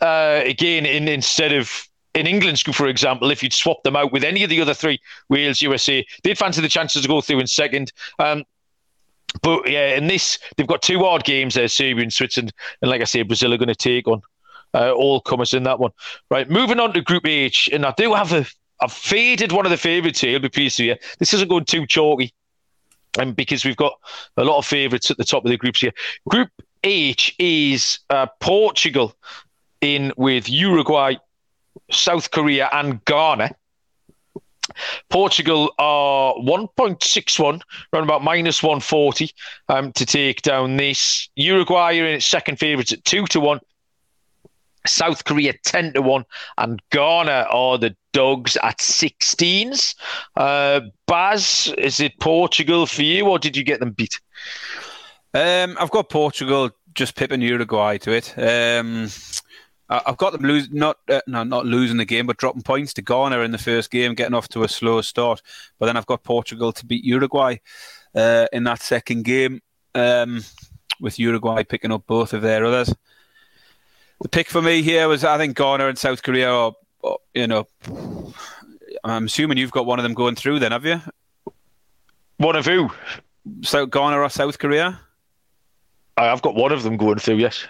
uh, again, in instead of in England's group, for example, if you'd swap them out with any of the other three, Wales, USA, they'd fancy the chances to go through in second. Um, but yeah, in this, they've got two hard games there, Serbia and Switzerland. And like I say, Brazil are going to take on uh, all comers in that one. Right, moving on to Group H. And I do have a, I've faded one of the favourites here, be pleased with you. This isn't going too chalky. And um, because we've got a lot of favourites at the top of the groups here. Group H is uh, Portugal in with Uruguay, South Korea, and Ghana. Portugal are 1.61, around about minus 140 um, to take down this. Uruguay are in its second favourites at 2 to 1. South Korea 10 to 1. And Ghana are the dogs at 16s. Uh, Baz, is it Portugal for you or did you get them beat? Um, I've got Portugal just pipping Uruguay to it. Um, I've got them lose not uh, no not losing the game, but dropping points to Ghana in the first game, getting off to a slow start. But then I've got Portugal to beat Uruguay uh, in that second game, um, with Uruguay picking up both of their others. The pick for me here was I think Ghana and South Korea are, you know, I'm assuming you've got one of them going through. Then have you? One of who? So Ghana or South Korea? I've got one of them going through. Yes.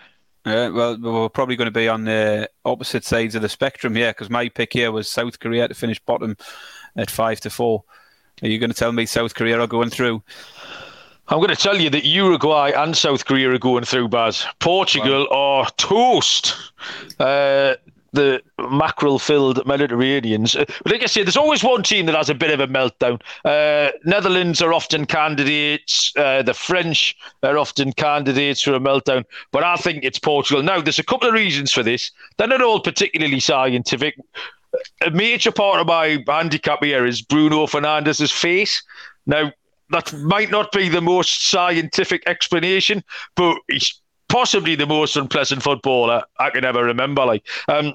Yeah, well, we're probably going to be on the opposite sides of the spectrum here because my pick here was South Korea to finish bottom at five to four. Are you going to tell me South Korea are going through? I'm going to tell you that Uruguay and South Korea are going through, Baz. Portugal wow. are toast. Uh, the mackerel filled Mediterraneans. But like I say, there's always one team that has a bit of a meltdown. Uh, Netherlands are often candidates. Uh, the French are often candidates for a meltdown. But I think it's Portugal. Now, there's a couple of reasons for this. They're not all particularly scientific. A major part of my handicap here is Bruno Fernandes's face. Now, that might not be the most scientific explanation, but he's possibly the most unpleasant footballer I can ever remember. Like, um,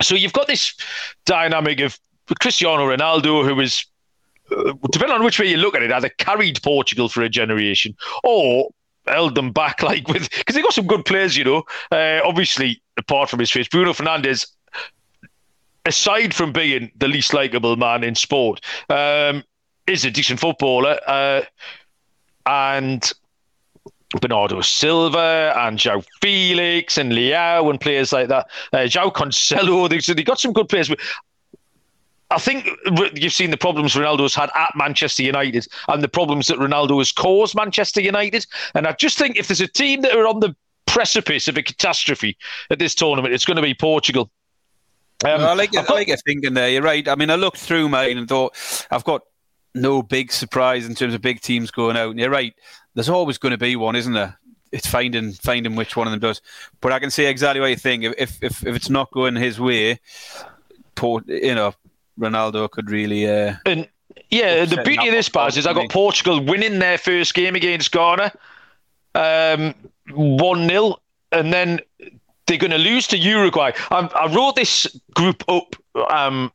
so you've got this dynamic of Cristiano Ronaldo, who was, uh, depending on which way you look at it, either carried Portugal for a generation or held them back, like with because they got some good players, you know. Uh, obviously, apart from his face, Bruno Fernandes. Aside from being the least likable man in sport, um, is a decent footballer, uh, and Bernardo Silva and João Felix and Leao and players like that. Uh, João Cancelo, they, they got some good players. But I think you've seen the problems Ronaldo's had at Manchester United and the problems that Ronaldo has caused Manchester United. And I just think if there's a team that are on the precipice of a catastrophe at this tournament, it's going to be Portugal. Um, I like, I like your thinking there. You're right. I mean, I looked through mine and thought I've got no big surprise in terms of big teams going out. And you're right there's always going to be one, isn't there? It's finding finding which one of them does. But I can see exactly what you think. If if if it's not going his way, Port, you know, Ronaldo could really. Uh, and yeah, the beauty of this, Baz, is I got Portugal winning their first game against Ghana, um, one 0 and then they're going to lose to Uruguay. I, I wrote this group up um,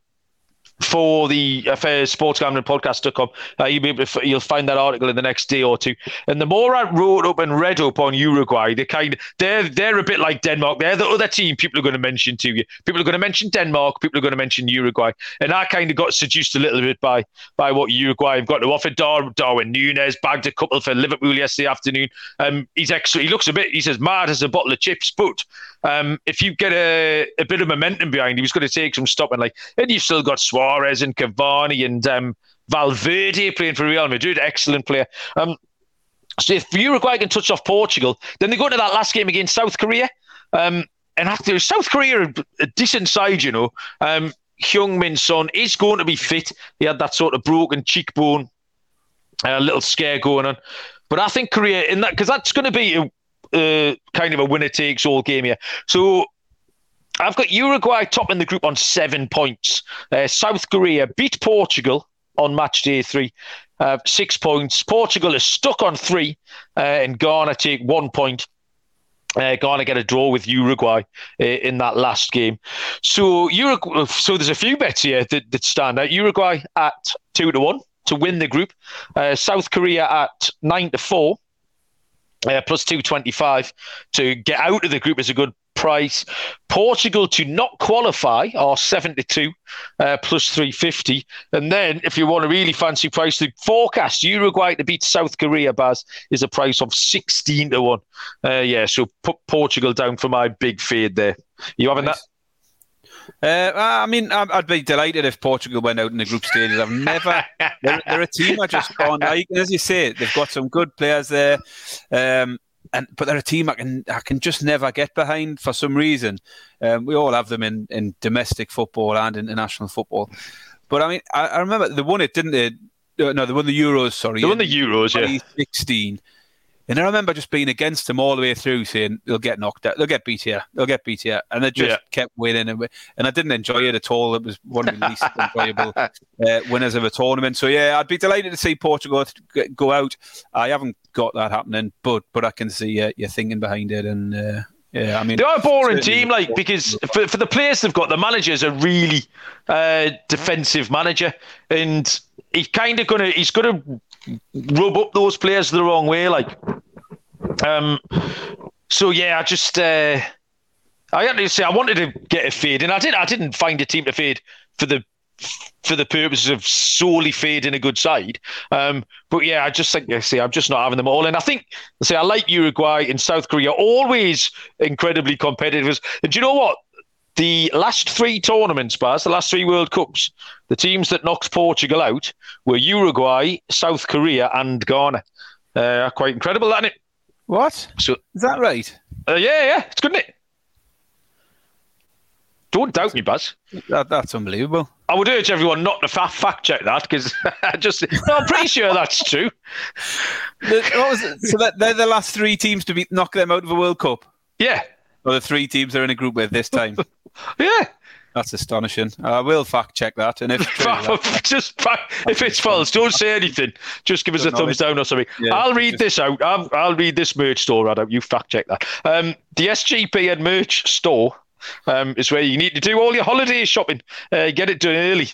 for the Affairs Sports Gambling Podcast.com. Uh, you'll, be able to, you'll find that article in the next day or two. And the more I wrote up and read up on Uruguay, they kind of, they're they're a bit like Denmark. They're the other team people are going to mention to you. People are going to mention Denmark. People are going to mention Uruguay. And I kind of got seduced a little bit by by what Uruguay have got to offer. Dar- Darwin Nunez bagged a couple for Liverpool yesterday afternoon. Um, he's excellent. He looks a bit. He says mad as a bottle of chips, but um, if you get a, a bit of momentum behind him, he's going to take some stopping. Like, and you've still got Suarez and Cavani and um, Valverde playing for Real Madrid, excellent player. Um, so if Uruguay can touch off Portugal, then they go into that last game against South Korea. Um, and after South Korea, a decent side, you know. Um, Heung Min Son is going to be fit. He had that sort of broken cheekbone, a little scare going on. But I think Korea in that because that's going to be a, uh, kind of a winner takes all game here. So I've got Uruguay top in the group on seven points. Uh, South Korea beat Portugal on match day three, uh, six points. Portugal is stuck on three, uh, and Ghana take one point. Uh, Ghana get a draw with Uruguay uh, in that last game. So Uruguay, so there's a few bets here that, that stand out. Uruguay at two to one to win the group. Uh, South Korea at nine to four. Uh, plus 225 to get out of the group is a good price. Portugal to not qualify are 72 uh, plus 350. And then if you want a really fancy price, the forecast Uruguay to beat South Korea, Baz, is a price of 16 to 1. Uh, yeah, so put Portugal down for my big fade there. You having nice. that? Uh, I mean, I'd be delighted if Portugal went out in the group stages. I've never. they're, they're, a team I just can't. As you say, they've got some good players there, um, and but they're a team I can I can just never get behind for some reason. Um, we all have them in, in domestic football and international football, but I mean, I, I remember they won it, didn't they? Uh, no, they won the Euros. Sorry, they won the Euros. 2016. Yeah. And I remember just being against them all the way through, saying they'll get knocked out, they'll get beat here, they'll get beat here, and they just yeah. kept winning, and, and I didn't enjoy it at all. It was one of the least enjoyable uh, winners of a tournament. So yeah, I'd be delighted to see Portugal go out. I haven't got that happening, but but I can see uh, your thinking behind it, and uh, yeah, I mean they are a boring team, like because for, for the players they've got, the manager's a really uh, defensive manager, and he's kind of gonna he's gonna rub up those players the wrong way. Like, um, so yeah, I just uh, I had to say I wanted to get a fade, and I did. I didn't find a team to fade for the for the purposes of solely fading a good side. Um, but yeah, I just think, I see, I'm just not having them all. And I think, I say, I like Uruguay and South Korea, always incredibly competitive. And do you know what? The last three tournaments, Baz, the last three World Cups, the teams that knocked Portugal out were Uruguay, South Korea, and Ghana. Uh, quite incredible, isn't it? What? So is that right? Uh, yeah, yeah, it's good, isn't it? Don't doubt me, Baz. That, that's unbelievable. I would urge everyone not to fa- fact check that because I just no, I'm pretty sure that's true. The, so that they're the last three teams to be knock them out of the World Cup. Yeah, or the three teams they're in a group with this time. yeah. That's astonishing. I will fact check that, and if true, just if it's false, don't say anything. Just give us a thumbs down or something. Yeah, I'll read just... this out. I'll, I'll, read this merch store out. You fact check that. Um, the SGPN merch store um, is where you need to do all your holiday shopping. Uh, get it done early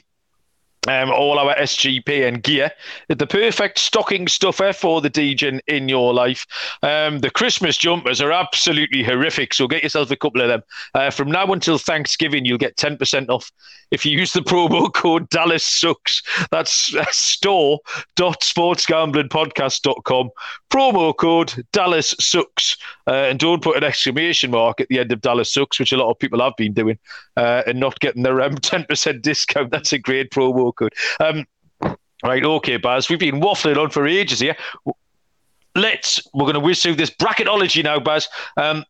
um, all our SGPN gear. The perfect stocking stuffer for the DJ in your life. Um, the Christmas jumpers are absolutely horrific, so get yourself a couple of them. Uh, from now until Thanksgiving, you'll get 10% off if you use the promo code Dallas Sucks. That's store.sportsgamblingpodcast.com. Promo code Dallas Sucks. Uh, and don't put an exclamation mark at the end of Dallas Sucks, which a lot of people have been doing, uh, and not getting their um, 10% discount. That's a great promo code. Um, right, okay, Baz, we've been waffling on for ages here. Let's, we're going to whiz through this bracketology now, Baz. Um,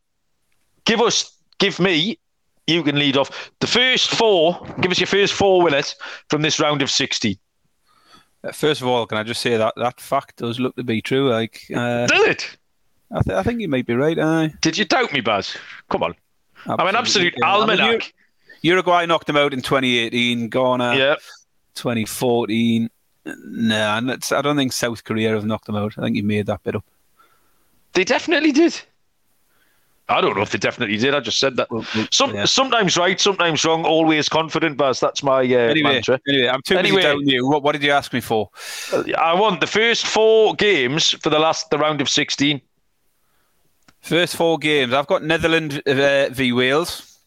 give us, give me, you can lead off. The first four, give us your first four winners from this round of 60. Uh, first of all, can I just say that that fact does look to be true? Like, uh, does it? I, th- I think you might be right. Uh, Did you doubt me, Baz? Come on. I'm an absolute yeah. almanac. I mean, Uruguay knocked them out in 2018. Ghana. Yep. 2014. No, I don't think South Korea have knocked them out. I think you made that bit up. They definitely did. I don't know if they definitely did. I just said that. Some, yeah. Sometimes right, sometimes wrong. Always confident, Baz. That's my uh, anyway, mantra. Anyway, I'm too anyway, busy you. What, what, did you ask me for? I want the first four games for the last the round of sixteen. First four games. I've got Netherlands uh, v Wales.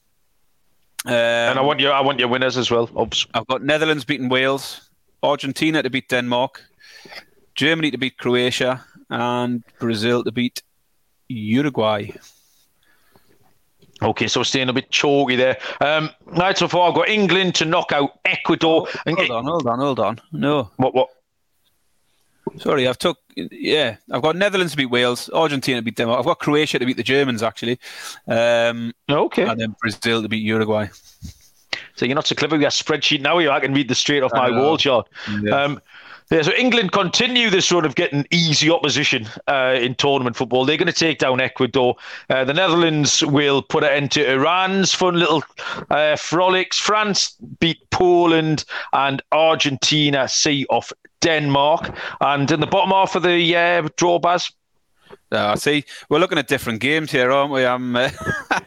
Um, and I want your I want your winners as well. Oops. I've got Netherlands beating Wales, Argentina to beat Denmark, Germany to beat Croatia, and Brazil to beat Uruguay. Okay, so staying a bit chalky there. Um, night so far, I've got England to knock out Ecuador. Oh, hold on, hold on, hold on. No. What? What? Sorry, I've took yeah, I've got Netherlands to beat Wales, Argentina to beat Denmark. I've got Croatia to beat the Germans actually. Um, okay, and then Brazil to beat Uruguay. So you're not so clever with your spreadsheet now. You I can read the straight off my wall chart. Yeah. Um, yeah, so England continue this sort of getting easy opposition uh, in tournament football. They're going to take down Ecuador. Uh, the Netherlands will put an end to Iran's fun little uh, frolics. France beat Poland and Argentina see off Denmark. And in the bottom half of the uh, draw, Baz. Uh, see, we're looking at different games here, aren't we? I'm. Uh,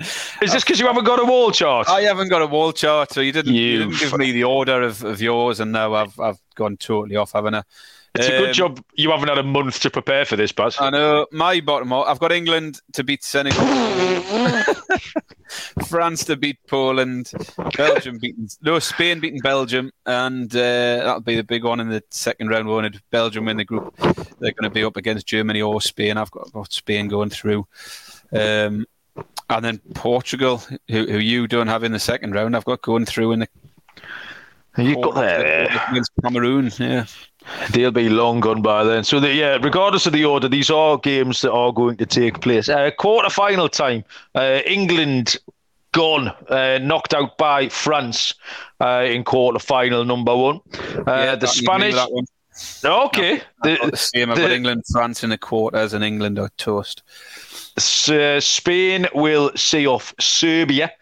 Is this because you haven't got a wall chart? I haven't got a wall chart, so you didn't, you, you didn't give me the order of, of yours, and now I've I've gone totally off, haven't I? It's um, a good um, job you haven't had a month to prepare for this, Baz. I know. My bottom, I've got England to beat Senegal, France to beat Poland, Belgium beating no Spain beating Belgium, and uh, that'll be the big one in the second round. Won't it? Belgium in the group, they're going to be up against Germany or Spain. I've got, got Spain going through. Um, and then Portugal, who, who you don't have in the second round, I've got going through in the. You got there against Cameroon, yeah. They'll be long gone by then. So, the, yeah, regardless of the order, these are games that are going to take place. Uh, quarter final time, uh, England gone, uh, knocked out by France uh, in quarter final number one. Uh, yeah, the Spanish. Okay. No, the, the same. I've got England, France in the quarters, and England are toast. Uh, Spain will see off Serbia.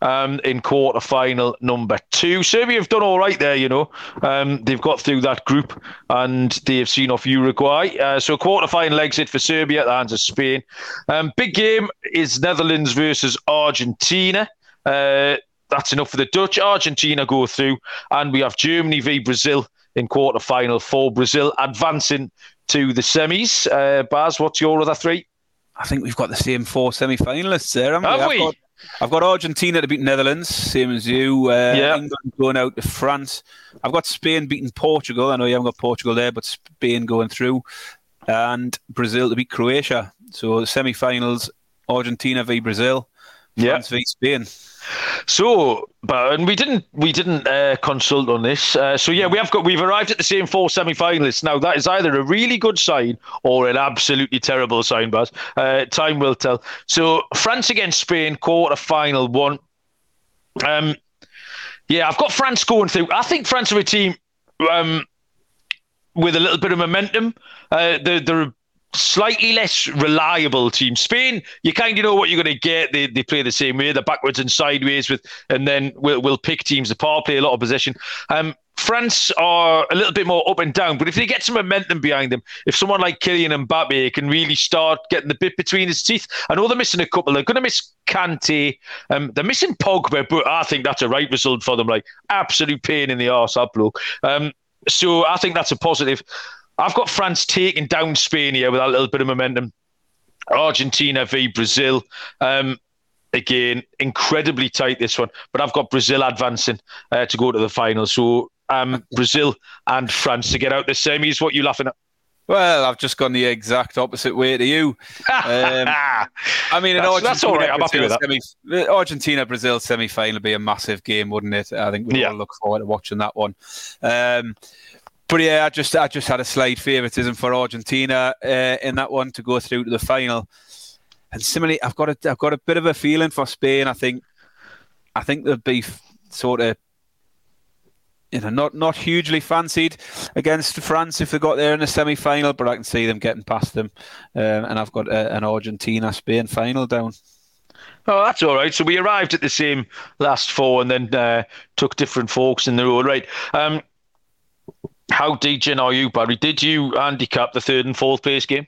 Um, in quarter final number two. Serbia have done all right there, you know. Um, they've got through that group and they've seen off Uruguay. Uh, so, quarter final exit for Serbia at the hands of Spain. Um, big game is Netherlands versus Argentina. Uh, that's enough for the Dutch. Argentina go through, and we have Germany v Brazil in quarter final for Brazil advancing to the semis. Uh, Baz, what's your other three? I think we've got the same four semi-finalists there. Have we? Have we? I've, got, I've got, Argentina to beat Netherlands, same as you. Uh, yeah. England going out to France. I've got Spain beating Portugal. I know you haven't got Portugal there, but Spain going through, and Brazil to beat Croatia. So semi-finals: Argentina v Brazil, France yeah. v Spain. So, but and we didn't we didn't uh, consult on this. Uh, so yeah, we have got we've arrived at the same four semi-finalists. Now that is either a really good sign or an absolutely terrible sign, but uh, time will tell. So France against Spain, quarter final one. Um, yeah, I've got France going through. I think France are a team um, with a little bit of momentum. Uh, they're, they're slightly less reliable team. Spain, you kind of know what you're going to get. They, they play the same way, they're backwards and sideways with, and then we'll, we'll pick teams apart, play a lot of possession. Um, France are a little bit more up and down, but if they get some momentum behind them, if someone like Kylian Mbappe can really start getting the bit between his teeth, I know they're missing a couple. They're going to miss Kante. Um, they're missing Pogba, but I think that's a right result for them. Like absolute pain in the arse, that bloke. Um, so I think that's a positive. I've got France taking down Spain here with a little bit of momentum. Argentina v Brazil. Um, again, incredibly tight this one, but I've got Brazil advancing uh, to go to the final. So um, Brazil and France to get out the semis. What are you laughing at? Well, I've just gone the exact opposite way to you. Um, I mean, that's, that's all right. I'm happy with that. Semi, Argentina Brazil semi final would be a massive game, wouldn't it? I think we yeah. all look forward to watching that one. Um, but yeah, I just I just had a slight favouritism for Argentina uh, in that one to go through to the final. And similarly, I've got a I've got a bit of a feeling for Spain. I think I think they'll be sort of you know not not hugely fancied against France if they got there in the semi final, but I can see them getting past them. Um, and I've got a, an Argentina Spain final down. Oh, that's all right. So we arrived at the same last four and then uh, took different forks in the road. Right. Um, how degen are you, Barry? Did you handicap the third and fourth place game?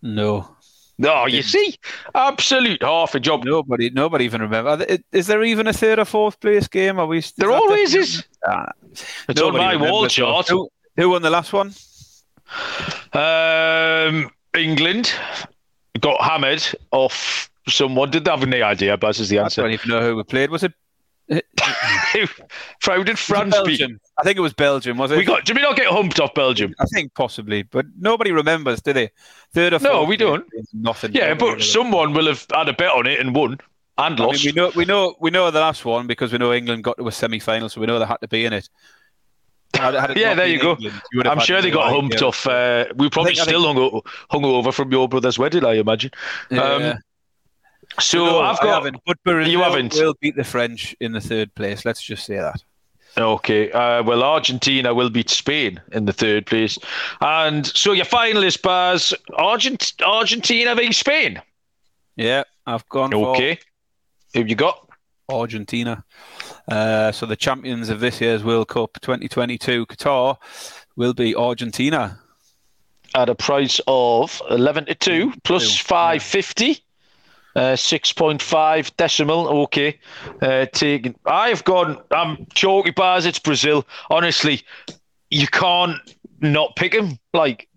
No. No, oh, you see, absolute half a job. Nobody, nobody even remember. Is there even a third or fourth place game? Are we? Is there always is. Ah, it's on my wall chart. Who, who, won the last one? Um, England got hammered off someone. Did they have any idea? Baz is the answer. I don't even know who we played. Was it How did France Belgium? I think it was Belgium, was it? We got. Did we not get humped off Belgium? I think possibly, but nobody remembers, do they? Third or fourth? No, we don't. Nothing. Yeah, but someone will have had a bet on it and won and I lost. Mean, we know, we know, we know the last one because we know England got to a semi-final, so we know they had to be in it. Had, had yeah, there you go. England, you I'm sure they got humped off. Uh, we probably think, still hung, hung over from your brother's wedding, I imagine. Yeah. Um, so no, I've got. Haven't, but Brazil you haven't. will beat the French in the third place. Let's just say that. Okay. Uh, well, Argentina will beat Spain in the third place. And so your finalist, Baz, Argent- Argentina v Spain. Yeah, I've gone Okay. Who have you got? Argentina. Uh, so the champions of this year's World Cup 2022 Qatar will be Argentina. At a price of 11 to 2 plus 550. Uh, 6.5 decimal. Okay. Uh, taken. I've gone. I'm chalky Baz. It's Brazil. Honestly, you can't not pick him. Like,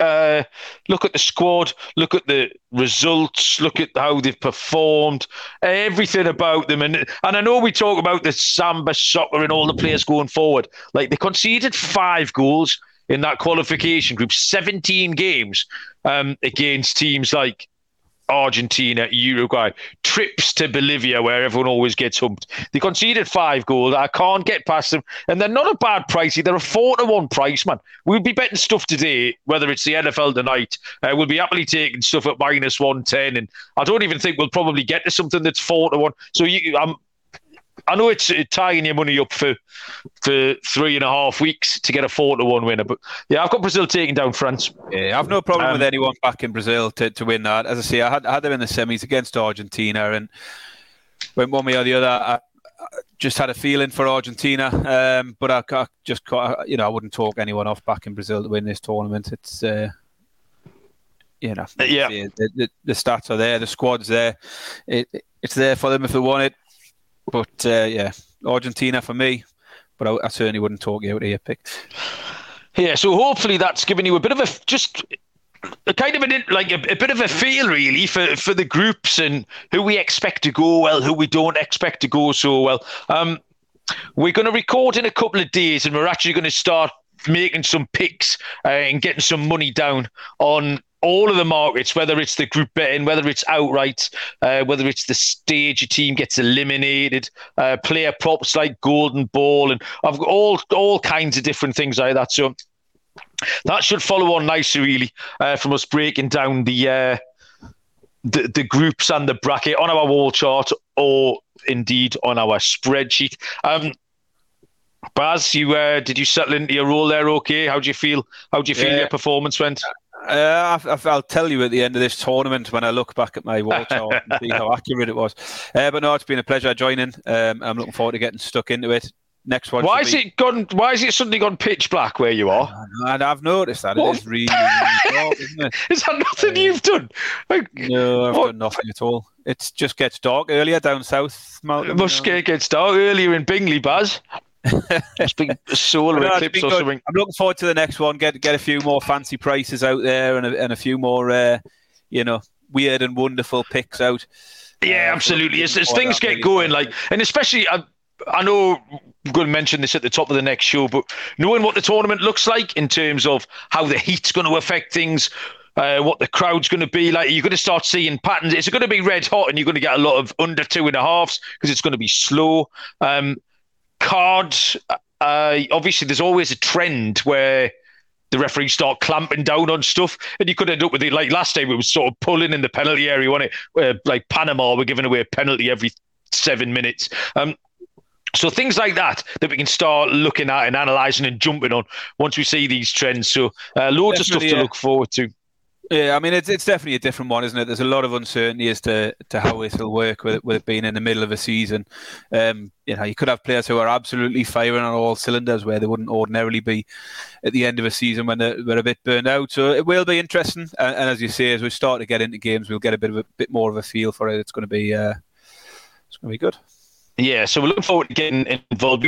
uh, look at the squad. Look at the results. Look at how they've performed. Everything about them. And and I know we talk about the samba soccer and all the players going forward. Like they conceded five goals in that qualification group, 17 games um, against teams like Argentina, Uruguay, trips to Bolivia where everyone always gets humped. They conceded five goals. I can't get past them. And they're not a bad price. They're a four to one price, man. We'll be betting stuff today, whether it's the NFL tonight. Uh, we'll be happily taking stuff at minus 110. And I don't even think we'll probably get to something that's four to one. So you, I'm I know it's tying your money up for for three and a half weeks to get a four to one winner, but yeah, I've got Brazil taking down France. Yeah, I've no problem um, with anyone back in Brazil to, to win that. As I say, I had, I had them in the semis against Argentina, and went one way or the other. I, I just had a feeling for Argentina, um, but I, I just you know I wouldn't talk anyone off back in Brazil to win this tournament. It's uh, you know, yeah, the, the, the, stats are there, the squad's there. It, it's there for them if they want it. But uh, yeah, Argentina for me. But I, I, certainly wouldn't talk you out of your pick. Yeah, so hopefully that's given you a bit of a just a kind of an like a, a, bit of a feel really for for the groups and who we expect to go well, who we don't expect to go so well. Um, we're going to record in a couple of days, and we're actually going to start making some picks uh, and getting some money down on all of the markets, whether it's the group betting, whether it's outright, uh, whether it's the stage a team gets eliminated, uh, player props like golden ball, and I've got all all kinds of different things like that. So that should follow on nicely, really, uh, from us breaking down the, uh, the the groups and the bracket on our wall chart, or indeed on our spreadsheet. Um, Baz, you uh, did you settle into your role there? Okay, how do you feel? How do you feel yeah. your performance went? Uh, I, will tell you at the end of this tournament when I look back at my wall chart and see how accurate it was. Uh, but no, it's been a pleasure joining. Um, I'm looking forward to getting stuck into it. Next one. Why is be... it gone? Why is it suddenly gone pitch black where you are? And I've noticed that what? it is really, really dark, isn't it? is that nothing uh, you've done? Like, no, I've what? done nothing at all. It just gets dark earlier down south. Mountain, it must you know? get dark earlier in Bingley, Baz it's been solar no, eclipse or something. I'm looking forward to the next one. Get get a few more fancy prices out there and a, and a few more, uh, you know, weird and wonderful picks out. Yeah, uh, absolutely. As, as things get going, like, and especially, I, I know we're going to mention this at the top of the next show, but knowing what the tournament looks like in terms of how the heat's going to affect things. Uh, what the crowd's going to be like. You're going to start seeing patterns. It's going to be red hot, and you're going to get a lot of under two and a halves because it's going to be slow. Um, cards, uh, obviously, there's always a trend where the referees start clamping down on stuff, and you could end up with it like last time. We were sort of pulling in the penalty area, wasn't it? Where like Panama were giving away a penalty every seven minutes. Um, so things like that that we can start looking at and analysing and jumping on once we see these trends. So uh, loads Definitely, of stuff to yeah. look forward to. Yeah, I mean it's it's definitely a different one, isn't it? There's a lot of uncertainty as to, to how this will work with it, with it being in the middle of a season. Um, you know, you could have players who are absolutely firing on all cylinders where they wouldn't ordinarily be at the end of a season when they're, they're a bit burned out. So it will be interesting, and, and, as you say, as we start to get into games, we'll get a bit of a bit more of a feel for it. It's going to be uh, it's going to be good. Yeah, so we're looking forward to getting involved.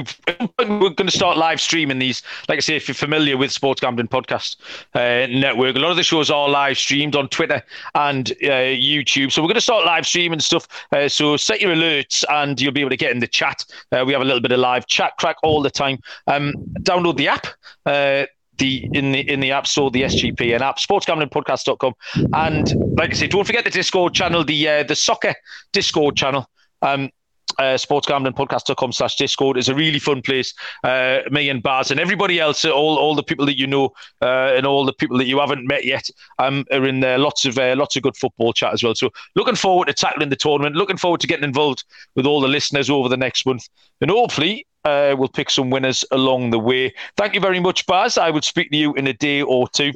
We're going to start live streaming these. Like I say, if you're familiar with Sports Gambling Podcast uh, Network, a lot of the shows are live streamed on Twitter and uh, YouTube. So we're going to start live streaming stuff. Uh, so set your alerts and you'll be able to get in the chat. Uh, we have a little bit of live chat crack all the time. Um, download the app uh, the in the in the app store, the SGPN app, sportsgamblingpodcast.com. And like I say, don't forget the Discord channel, the uh, the soccer Discord channel. Um, uh, sportsgamblingpodcast.com slash discord. Is a really fun place uh, me and baz and everybody else all, all the people that you know uh, and all the people that you haven't met yet um, are in there. Lots of uh, lots of good football chat as well. So looking forward to tackling the tournament. Looking forward to getting involved with all the listeners over the next month. And hopefully uh, we'll pick some winners along the way. Thank you very much baz. I will speak to you in a day or two.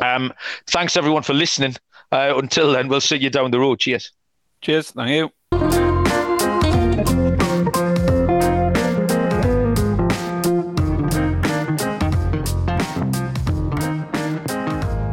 Um, thanks everyone for listening. Uh, until then we'll see you down the road. Cheers. Cheers thank you